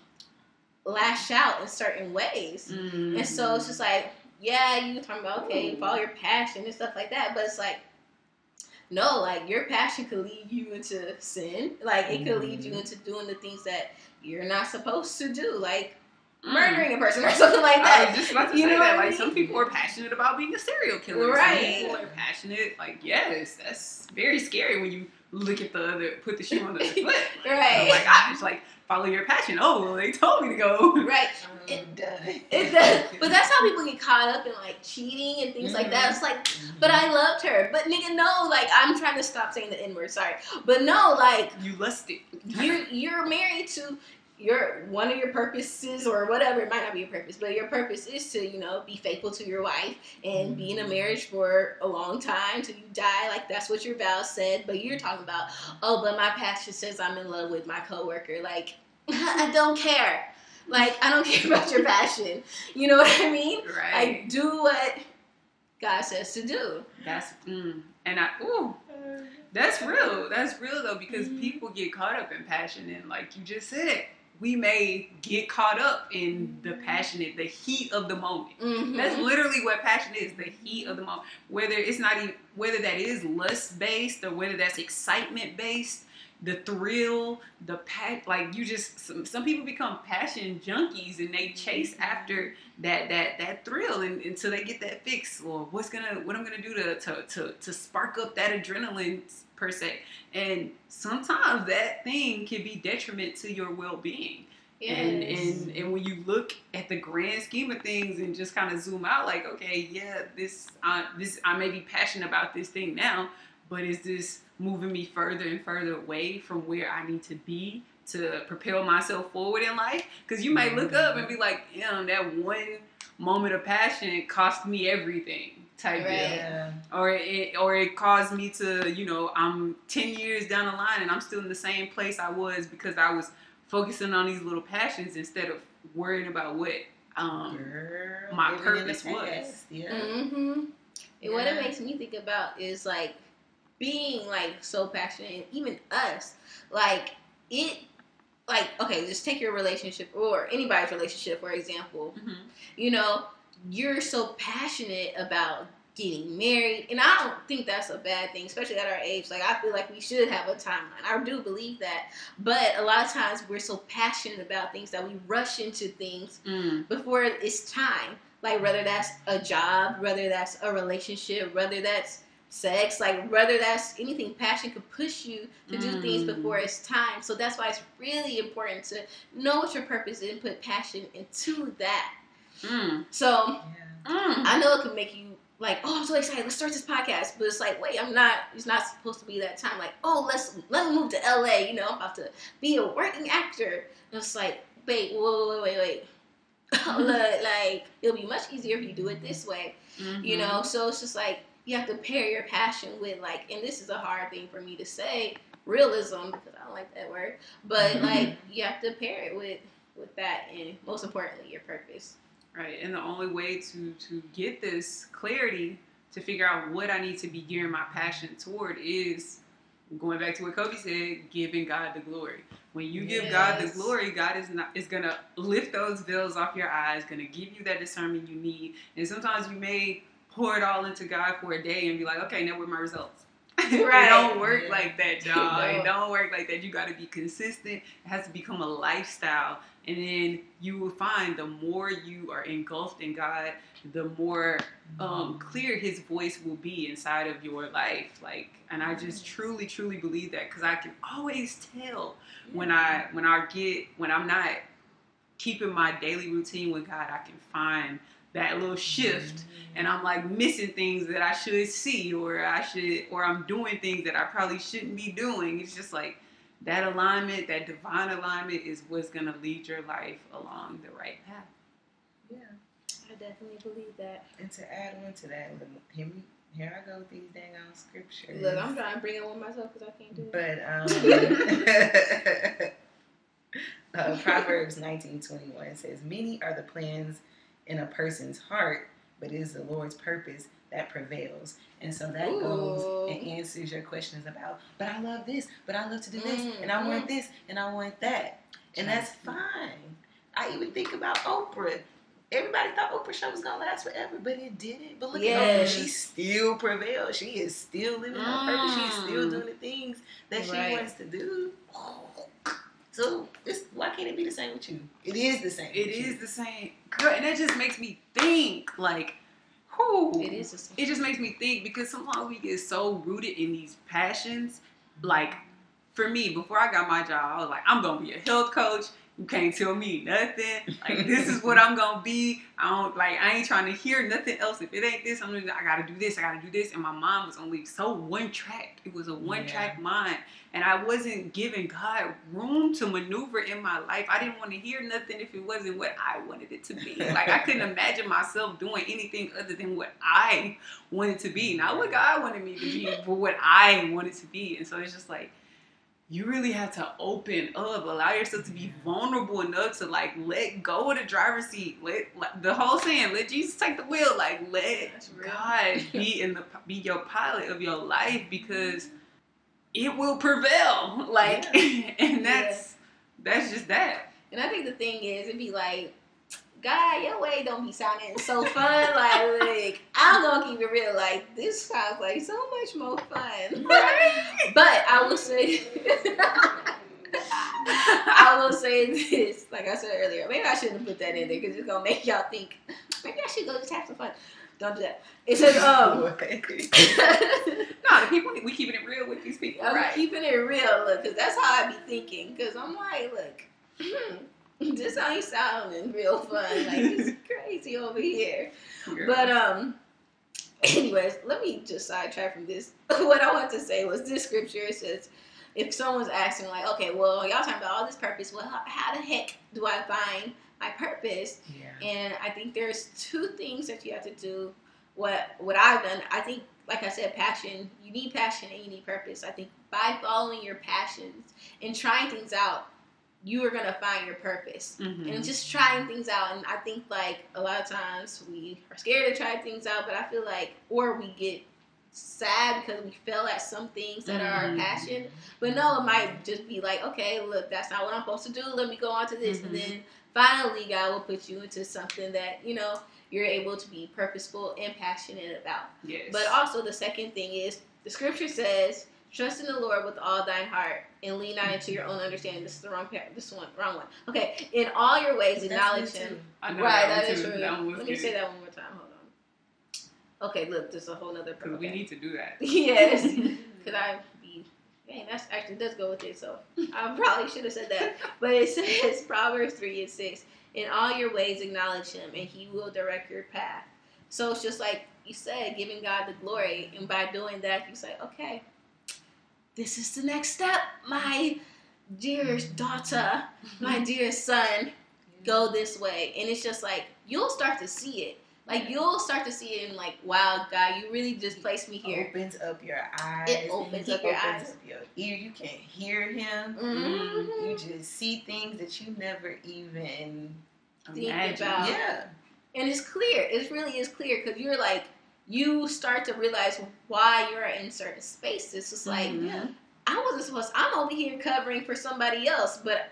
lash out in certain ways. Mhm. And so it's just like, yeah, you talking about okay, follow your passion and stuff like that, but it's like no, like your passion could lead you into sin. Like it could lead you Mhm. into doing the things that you're not supposed to do, like Mm. murdering a person or something like I that. was just about to You say know that. what I Like some people are passionate about being a serial killer. Right. Some people are passionate. Like yes, that's very scary when you look at the other, put the shoe on the other foot. Right. Oh my gosh! Like follow your passion. Oh, well, they told me to go. Right. It does. It does. But that's how people get caught up in like cheating and things like that. It's like mm-hmm. But I loved her. But nigga, no, like I'm trying to stop saying the N word. Sorry, but no, like You lusted. you're you're married to your one of your purposes or whatever. It might not be your purpose, but your purpose is to you know be faithful to your wife and be in a marriage for a long time till you die. Like that's what your vows said. But you're talking about oh, but my pastor says I'm in love with my coworker. Like I don't care. Like I don't care about your passion. You know what I mean? Right. Like do what God says to do. That's mm. and I ooh. That's real. That's real though, because Mhm. people get caught up in passion, and like you just said, we may get caught up in the passionate, the heat of the moment. Mhm. That's literally what passion is, the heat of the moment. Whether it's not even whether that is lust based or whether that's excitement based, the thrill, the pack like you just some, some people become passion junkies and they chase after that that that thrill and, until they get that fix or what's gonna what I'm gonna do to to to, to spark up that adrenaline per se. And sometimes that thing can be detriment to your well being. And, and and when you look at the grand scheme of things and just kind of zoom out, like, okay, yeah, this uh, this I may be passionate about this thing now, but is this moving me further and further away from where I need to be to propel myself forward in life? Because you might look up and be like, damn, that one moment of passion cost me everything, type Right. deal Yeah. or it or it caused me to you know i'm 10 years down the line and i'm still in the same place i was because i was focusing on these little passions instead of worrying about what um Girl, my living in the purpose was. past. Yeah. hmm And what it makes me think about is like being like so passionate, and even us, like it, like okay, just take your relationship or anybody's relationship for example. mhm. You know, you're so passionate about getting married, and I don't think that's a bad thing, especially at our age. Like I feel like we should have a timeline. I do believe that, but a lot of times we're so passionate about things that we rush into things Mm, before it's time. Like whether that's a job, whether that's a relationship, whether that's sex, like whether that's anything, passion could push you to do things Mm. before it's time. So that's why it's really important to know what your purpose is and put passion into that. Mm, So Yeah. mm. I know it can make you like, oh, I'm so excited. Let's start this podcast. But it's like, wait, I'm not. It's not supposed to be that time. Like, oh, let's let me move to LA. You know, I'm about to be a working actor. And it's like, wait, wait, wait, wait, wait. Look, like it'll be much easier if you do it this way. Mm-hmm. You know, so it's just like you have to pair your passion with like, and this is a hard thing for me to say, realism because I don't like that word. But like you have to pair it with with that, and most importantly, your purpose. Right, and the only way to to get this clarity to figure out what I need to be gearing my passion toward is going back to what Kobe said, giving God the glory. When you give God the glory, God is not is gonna lift those veils off your eyes, gonna give you that discernment you need. And sometimes you may pour it all into God for a day and be like, okay, now what are my results? right. it don't work Yeah. like that, y'all. No. It don't work like that. You got to be consistent. It has to become a lifestyle, and then you will find the more you are engulfed in God, the more um, clear His voice will be inside of your life. Like, and I just truly, truly believe that because I can always tell when I when I get when I'm not keeping my daily routine with God, I can find that little shift and I'm like missing things that I should see or I should or I'm doing things that I probably shouldn't be doing. It's just like that alignment, that divine alignment is what's gonna lead your life along the right path. Yeah. I definitely believe that. And to add on to that, look, here, we, here I go with these dang on scriptures. Look, I'm trying to bring it with myself because I can't do it. But um, uh, Proverbs nineteen twenty one says, "Many are the plans in a person's heart, but it is the Lord's purpose that prevails." And so that Ooh. goes and answers your questions about, "But I love this, but I love to do this, Mm, and I want mm. this, and I want that," and that's fine. I even think about Oprah. Everybody thought Oprah show was gonna last forever, but it didn't. But look at Oprah; she still prevails. She is still living her purpose. She's still Mm. doing the things that she wants to do. So this, why can't it be the same with you? It is the same. It with you. the same, girl, and that just makes me think like, It is. It just makes me think because sometimes we get so rooted in these passions. Like, for me, before I got my job, I was like, I'm gonna be a health coach. You can't tell me nothing. Like, this is what I'm gonna be. I don't like. I ain't trying to hear nothing else. If it ain't this, I'm gonna. I gotta do this. I gotta do this. And my mind was only so one track. It was a one track mind, and I wasn't giving God room to maneuver in my life. I didn't want to hear nothing if it wasn't what I wanted it to be. Like I couldn't imagine myself doing anything other than what I wanted to be, not what God wanted me to be, but what I wanted to be. And so it's just like you really have to open up, allow yourself to be vulnerable enough to like let go of the driver's seat. Let, the whole saying, let Jesus take the wheel. Like let. God be in the be your pilot of your life because it will prevail. Like and that's that's just that. And I think the thing is, it'd be like, God, your way don't be sounding so fun. like, like, I'm gonna keep it real. Like, this sounds like so much more fun. but I will say, I will say this. Like I said earlier, maybe I shouldn't put that in there because it's gonna make y'all think. Maybe I should go just have some fun. Don't do that. It says, um. No, the people we keeping it real with these people, I'm right? keeping it real, look, because that's how I be thinking. Because I'm like, look, hmm, this how you sounding real fun. Like, it's crazy over here. Girl. But, um, anyways, let me just sidetrack from this. what I want to say was this scripture says, if someone's asking, like, okay, well, y'all talking about all this purpose, well, how, how the heck do I find my purpose? Yeah. And I think there's two things that you have to do. What what I've done, I think, like I said, passion. You need passion and you need purpose. I think by following your passions and trying things out, you are gonna find your purpose. Mhm. And just trying things out. And I think like a lot of times we are scared to try things out, but I feel like, or we get sad because we fail at some things that are our Mhm. passion. But no, it might just be like, okay, look, that's not what I'm supposed to do. Let me go on to this, Mhm. and then finally, God will put you into something that you know you're able to be purposeful and passionate about. Yes. But also, the second thing is the scripture says, "Trust in the Lord with all thine heart, and lean not into your own understanding." This is the wrong part. This one, wrong one. Okay, in all your ways, That's acknowledge Him. too. I know Right, that, is true. That Let me good. say that one more time. Hold on. Okay, look, there's a whole nother. Because Okay. we need to do that. yes. Could I be? Dang, that's actually does go with it. So I probably should have said that. But it says Proverbs three and six. In all your ways acknowledge him and he will direct your path. So it's just like you said, giving God the glory, and by doing that, you say, okay, this is the next step, my dear daughter, my dear son. go this way, and it's just like you'll start to see it. Like you'll start to see it and like, wow, God, you really just placed me here. It opens up your eyes. It opens up your opens eyes. up your ear. You can hear him. Mhm. You just see things that you never even. Think Imagine. about- Yeah. And it's clear. It really is clear because you're like, you start to realize why you're in certain spaces. It's like, Mhm. Yeah. I wasn't supposed. I'm over here covering for somebody else, but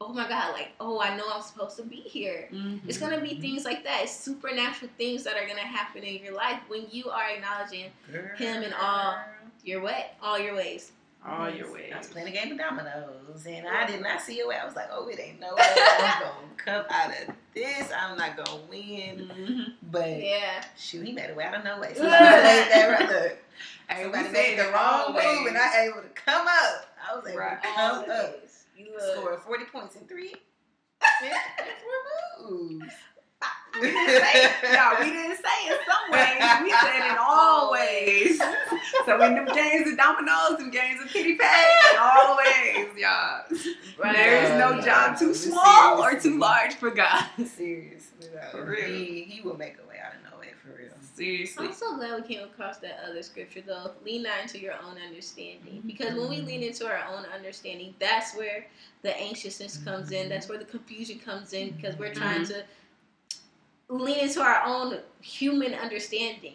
oh my God, like, oh, I know I'm supposed to be here. Mhm. It's gonna be things like that. It's supernatural things that are gonna happen in your life when you are acknowledging Him in all your way, all your ways. All your ways. I was playing a game of dominoes and I did not see a way. I was like, oh, it ain't no way I'm gonna come out of this. I'm not gonna win. Mhm. But Yeah. shoot, he made a way out of no way. Somebody played that right. Look, Hey, we somebody made the wrong always. move and I able to come up. I was able Right. to come up. You look. Scored 40 points in three. four moves. We didn't say, it. no, we didn't say in some ways. We said in all ways. So in them games of dominoes, them games of pitty pat, in all ways, y'all. Right. There is no No, job too small or too large for God. Seriously, though. For real. He, he will make a way out of no way, for real. Seriously. I'm so glad we came across that other scripture though. Lean not into your own understanding. Mm-hmm. Because when we lean into our own understanding, that's where the anxiousness comes in. Mm-hmm. That's where the confusion comes in because we're mm-hmm. trying to lean into our own human understanding.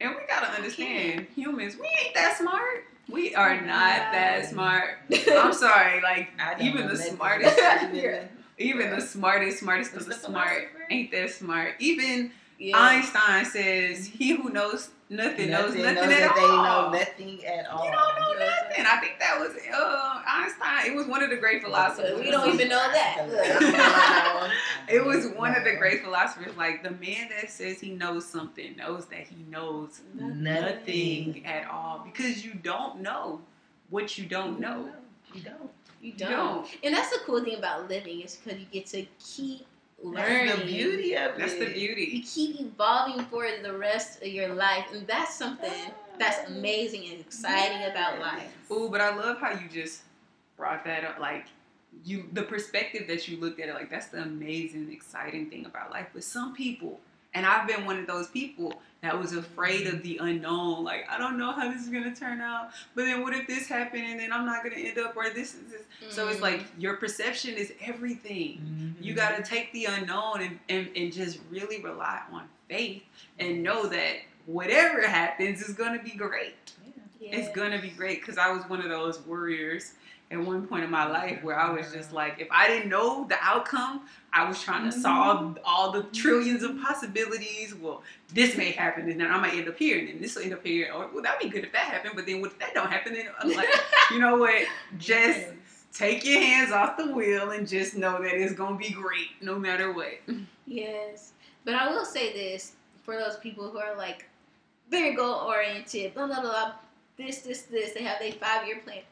And we gotta understand, humans, we ain't that smart. We are not that smart. I'm sorry, like even the smartest, Yeah. even the smartest, smartest of the the smart ain't that smart. Even Yeah. Einstein says, "He who knows nothing, knows nothing knows at all." they know nothing at all. You don't know nothing. I think that was uh, Einstein. It was one of the great philosophers. We don't even know that. It was one of the great philosophers. Like the man that says he knows something knows that he knows nothing at all because you don't know what you don't know. You don't. You You don't. don't. And that's the cool thing about living is because you get to keep learning. That's the beauty of That's it. That's the beauty. You keep evolving for the rest of your life, and that's something that's amazing and exciting about life. Ooh, but I love how you just brought that up. Like you, the perspective that you looked at it, like that's the amazing, exciting thing about life. But some people, and I've been one of those people that was afraid of the unknown. Like I don't know how this is gonna turn out. But then what if this happened and then I'm not gonna end up where this is? This. So it's like your perception is everything. Mhm. You got to take the unknown and, and, and just really rely on faith and know that whatever happens is going to be great. Yeah. It's going to be great because I was one of those warriors at one point in my life where I was just like, if I didn't know the outcome, I was trying to mm-hmm. solve all the trillions of possibilities. Well, this may happen and then I might end up here and then this will end up here. Or, well, that'd be good if that happened, but then what if that don't happen? Then uh, I'm like, you know what? Just Yes. take your hands off the wheel and just know that it's gonna be great no matter what. Yes. But I will say this for those people who are like very goal oriented, blah, blah, blah, this, this, this, they have a five year plan.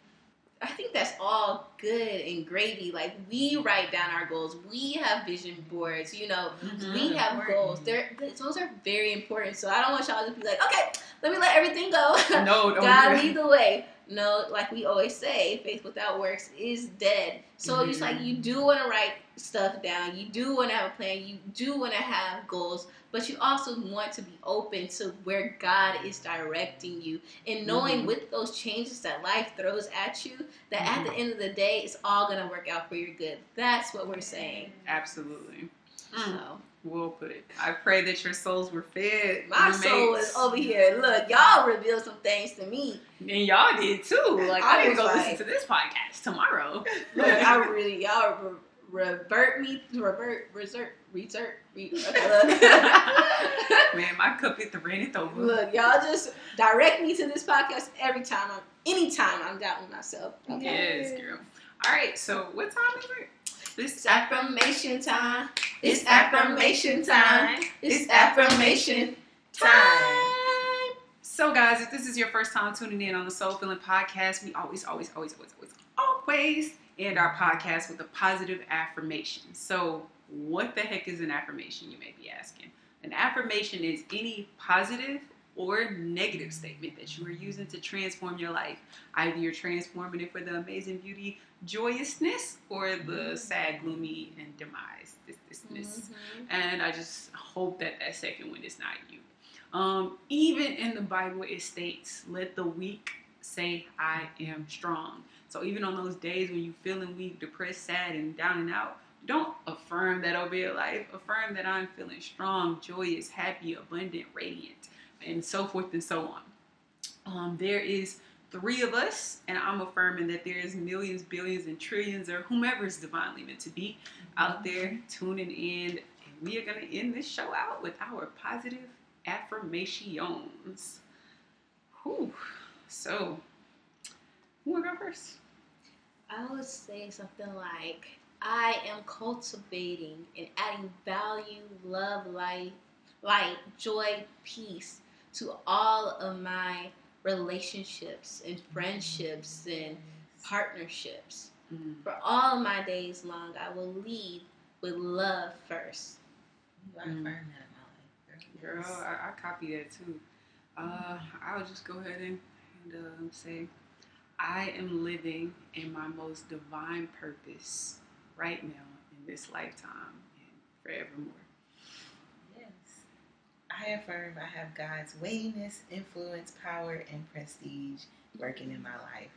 I think that's all good and gravy. Like, we write down our goals, we have vision boards, you know, we mm-hmm. have Important. goals. They're, those are very important. So I don't want y'all to be like, okay, let me let everything go. No, don't God lead the way. No, like we always say, faith without works is dead. So it's like you do want to write stuff down. You do want to have a plan. You do want to have goals, but you also want to be open to where God is directing you and knowing Mhm. with those changes that life throws at you, that at the end of the day, it's all gonna work out for your good. That's what we're saying. Absolutely. So We'll put it. I pray that your souls were fed. my soul is over here. Look, y'all revealed some things to me. And y'all did too. Like I I didn't go like- listen to this podcast tomorrow. Look, I really y'all re- revert me, revert, resert, resert. Re- Man, my cup hit the ran over. Look, y'all just direct me to this podcast every time. I'm anytime I'm doubting myself. Okay. Yes, girl. All right, so what time is it? This It's affirmation time. It's affirmation time. It's affirmation time. So, guys, if this is your first time tuning in on the Soul Filling Podcast, we always, always, always, always, always, always end our podcast with a positive affirmation. So, what the heck is an affirmation, you may be asking? An affirmation is any positive or negative statement that you are using to transform your life. Either you're transforming it for the amazing beauty joyousness or the sad, gloomy, and demise. This. Mhm. And I just hope that that second one is not you. Um, even in the Bible, it states, "Let the weak say, I am strong." So even on those days when you're feeling weak, depressed, sad, and down and out, don't affirm that over your life. Affirm that I'm feeling strong, joyous, happy, abundant, radiant, and so forth and so on. Um, there is three of us, and I'm affirming that there is millions, billions, and trillions, or whomever is divinely meant to be out mm-hmm. there tuning in. And we are going to end this show out with our positive affirmations. Whew. So, who want to go first? I would say something like, I am cultivating and adding value, love, light, light, joy, peace to all of my relationships and friendships and partnerships. Mm. For all my days long, I will lead with love first. I affirm that in my life. Girl, I, I copy that too. Uh, I'll just go ahead and, and um, say, I am living in my most divine purpose right now in this lifetime and forevermore. Yes. I affirm I have God's weightiness, influence, power, and prestige working in my life.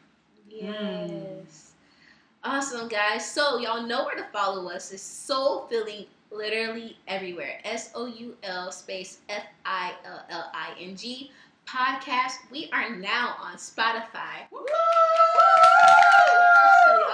Yes. Awesome, guys. So, y'all know where to follow us. It's Soul Filling literally everywhere. S O U L space F I L L I N G podcast. We are now on Spotify. So, y'all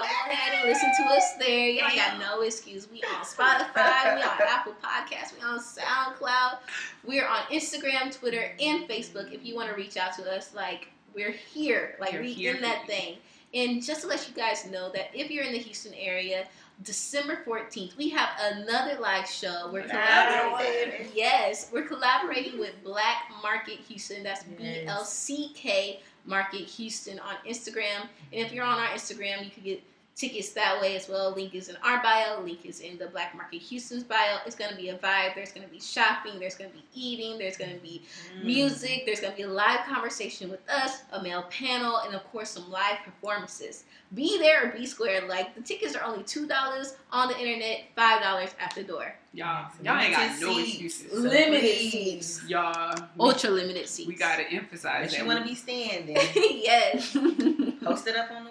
go ahead and listen to us there. Y'all got no excuse. We on Spotify, we on Apple Podcasts, we on SoundCloud. We're on Instagram, Twitter, and Facebook. If you want to reach out to us, like, we're here. Like, We're we here in that you. thing. And just to let you guys know that if you're in the Houston area, December 14th, we have another live show. We're collaborating. Yes, we're collaborating with Black Market Houston. That's B Yes. L C K Market Houston on Instagram. And if you're on our Instagram, you can get tickets that way as well. Link is in our bio. Link is in the Black Market Houston's bio. It's going to be a vibe. There's going to be shopping. There's going to be eating. There's going to be Mm. music. There's going to be a live conversation with us, a male panel, and of course some live performances. Be there or be square. Like the tickets are only two dollars on the internet, five dollars at the door. Y'all, y'all ain't got limited no seats. excuses. So Limited please, seats. Y'all, Ultra limited seats. we gotta emphasize Unless that. you want to be standing, yes. post it up on the wall.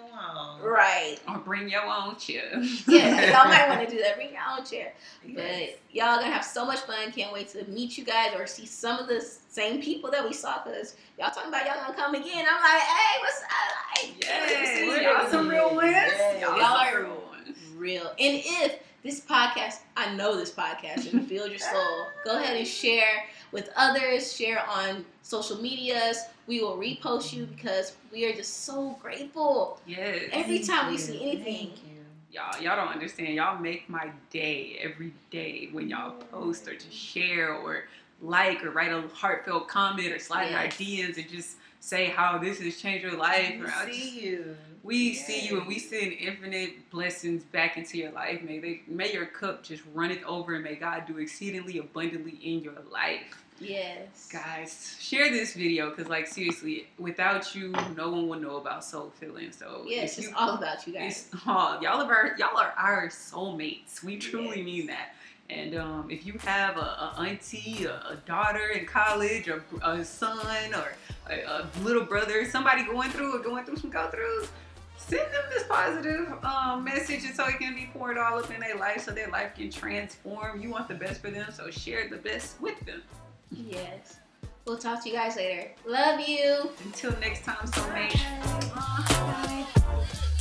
Right. or bring your own chair. Yeah, y'all might want to do that. Bring your own chair. But y'all gonna have so much fun. Can't wait to meet you guys or see some of the same people that we saw. Cause y'all talking about y'all gonna come again. I'm like, hey, what's up? Like, Yes, y'all some real ones. Yes. Y'all, Y'all are- real ones. real. And if this podcast, I know this podcast, and feel your soul, go ahead and share with others. Share on social medias. We will repost you because we are just so grateful. Yes. Every Thank time we see anything. Thank you. y'all y'all don't understand y'all make my day every day when y'all post or just share or like or write a heartfelt comment or slide in our Yes. DMs and just say how this has changed your life We or see just- you. we see you and we send infinite blessings back into your life may they may your cup just runneth over and may God do exceedingly abundantly in your life Yes. guys share this video because like seriously without you no one will know about soul filling so Yes, if it's you all about you guys. It's, oh, y'all are our, y'all are our soulmates. We truly Yes. mean that. And um, if you have a, a auntie, a, a daughter in college, or a son, or a, a little brother, somebody going through or going through some go throughs, send them this positive um, message, and so it can be poured all up in their life, so their life can transform. You want the best for them, so share the best with them. Yes. We'll talk to you guys later. Love you. Until next time, soulmate. Bye. Bye.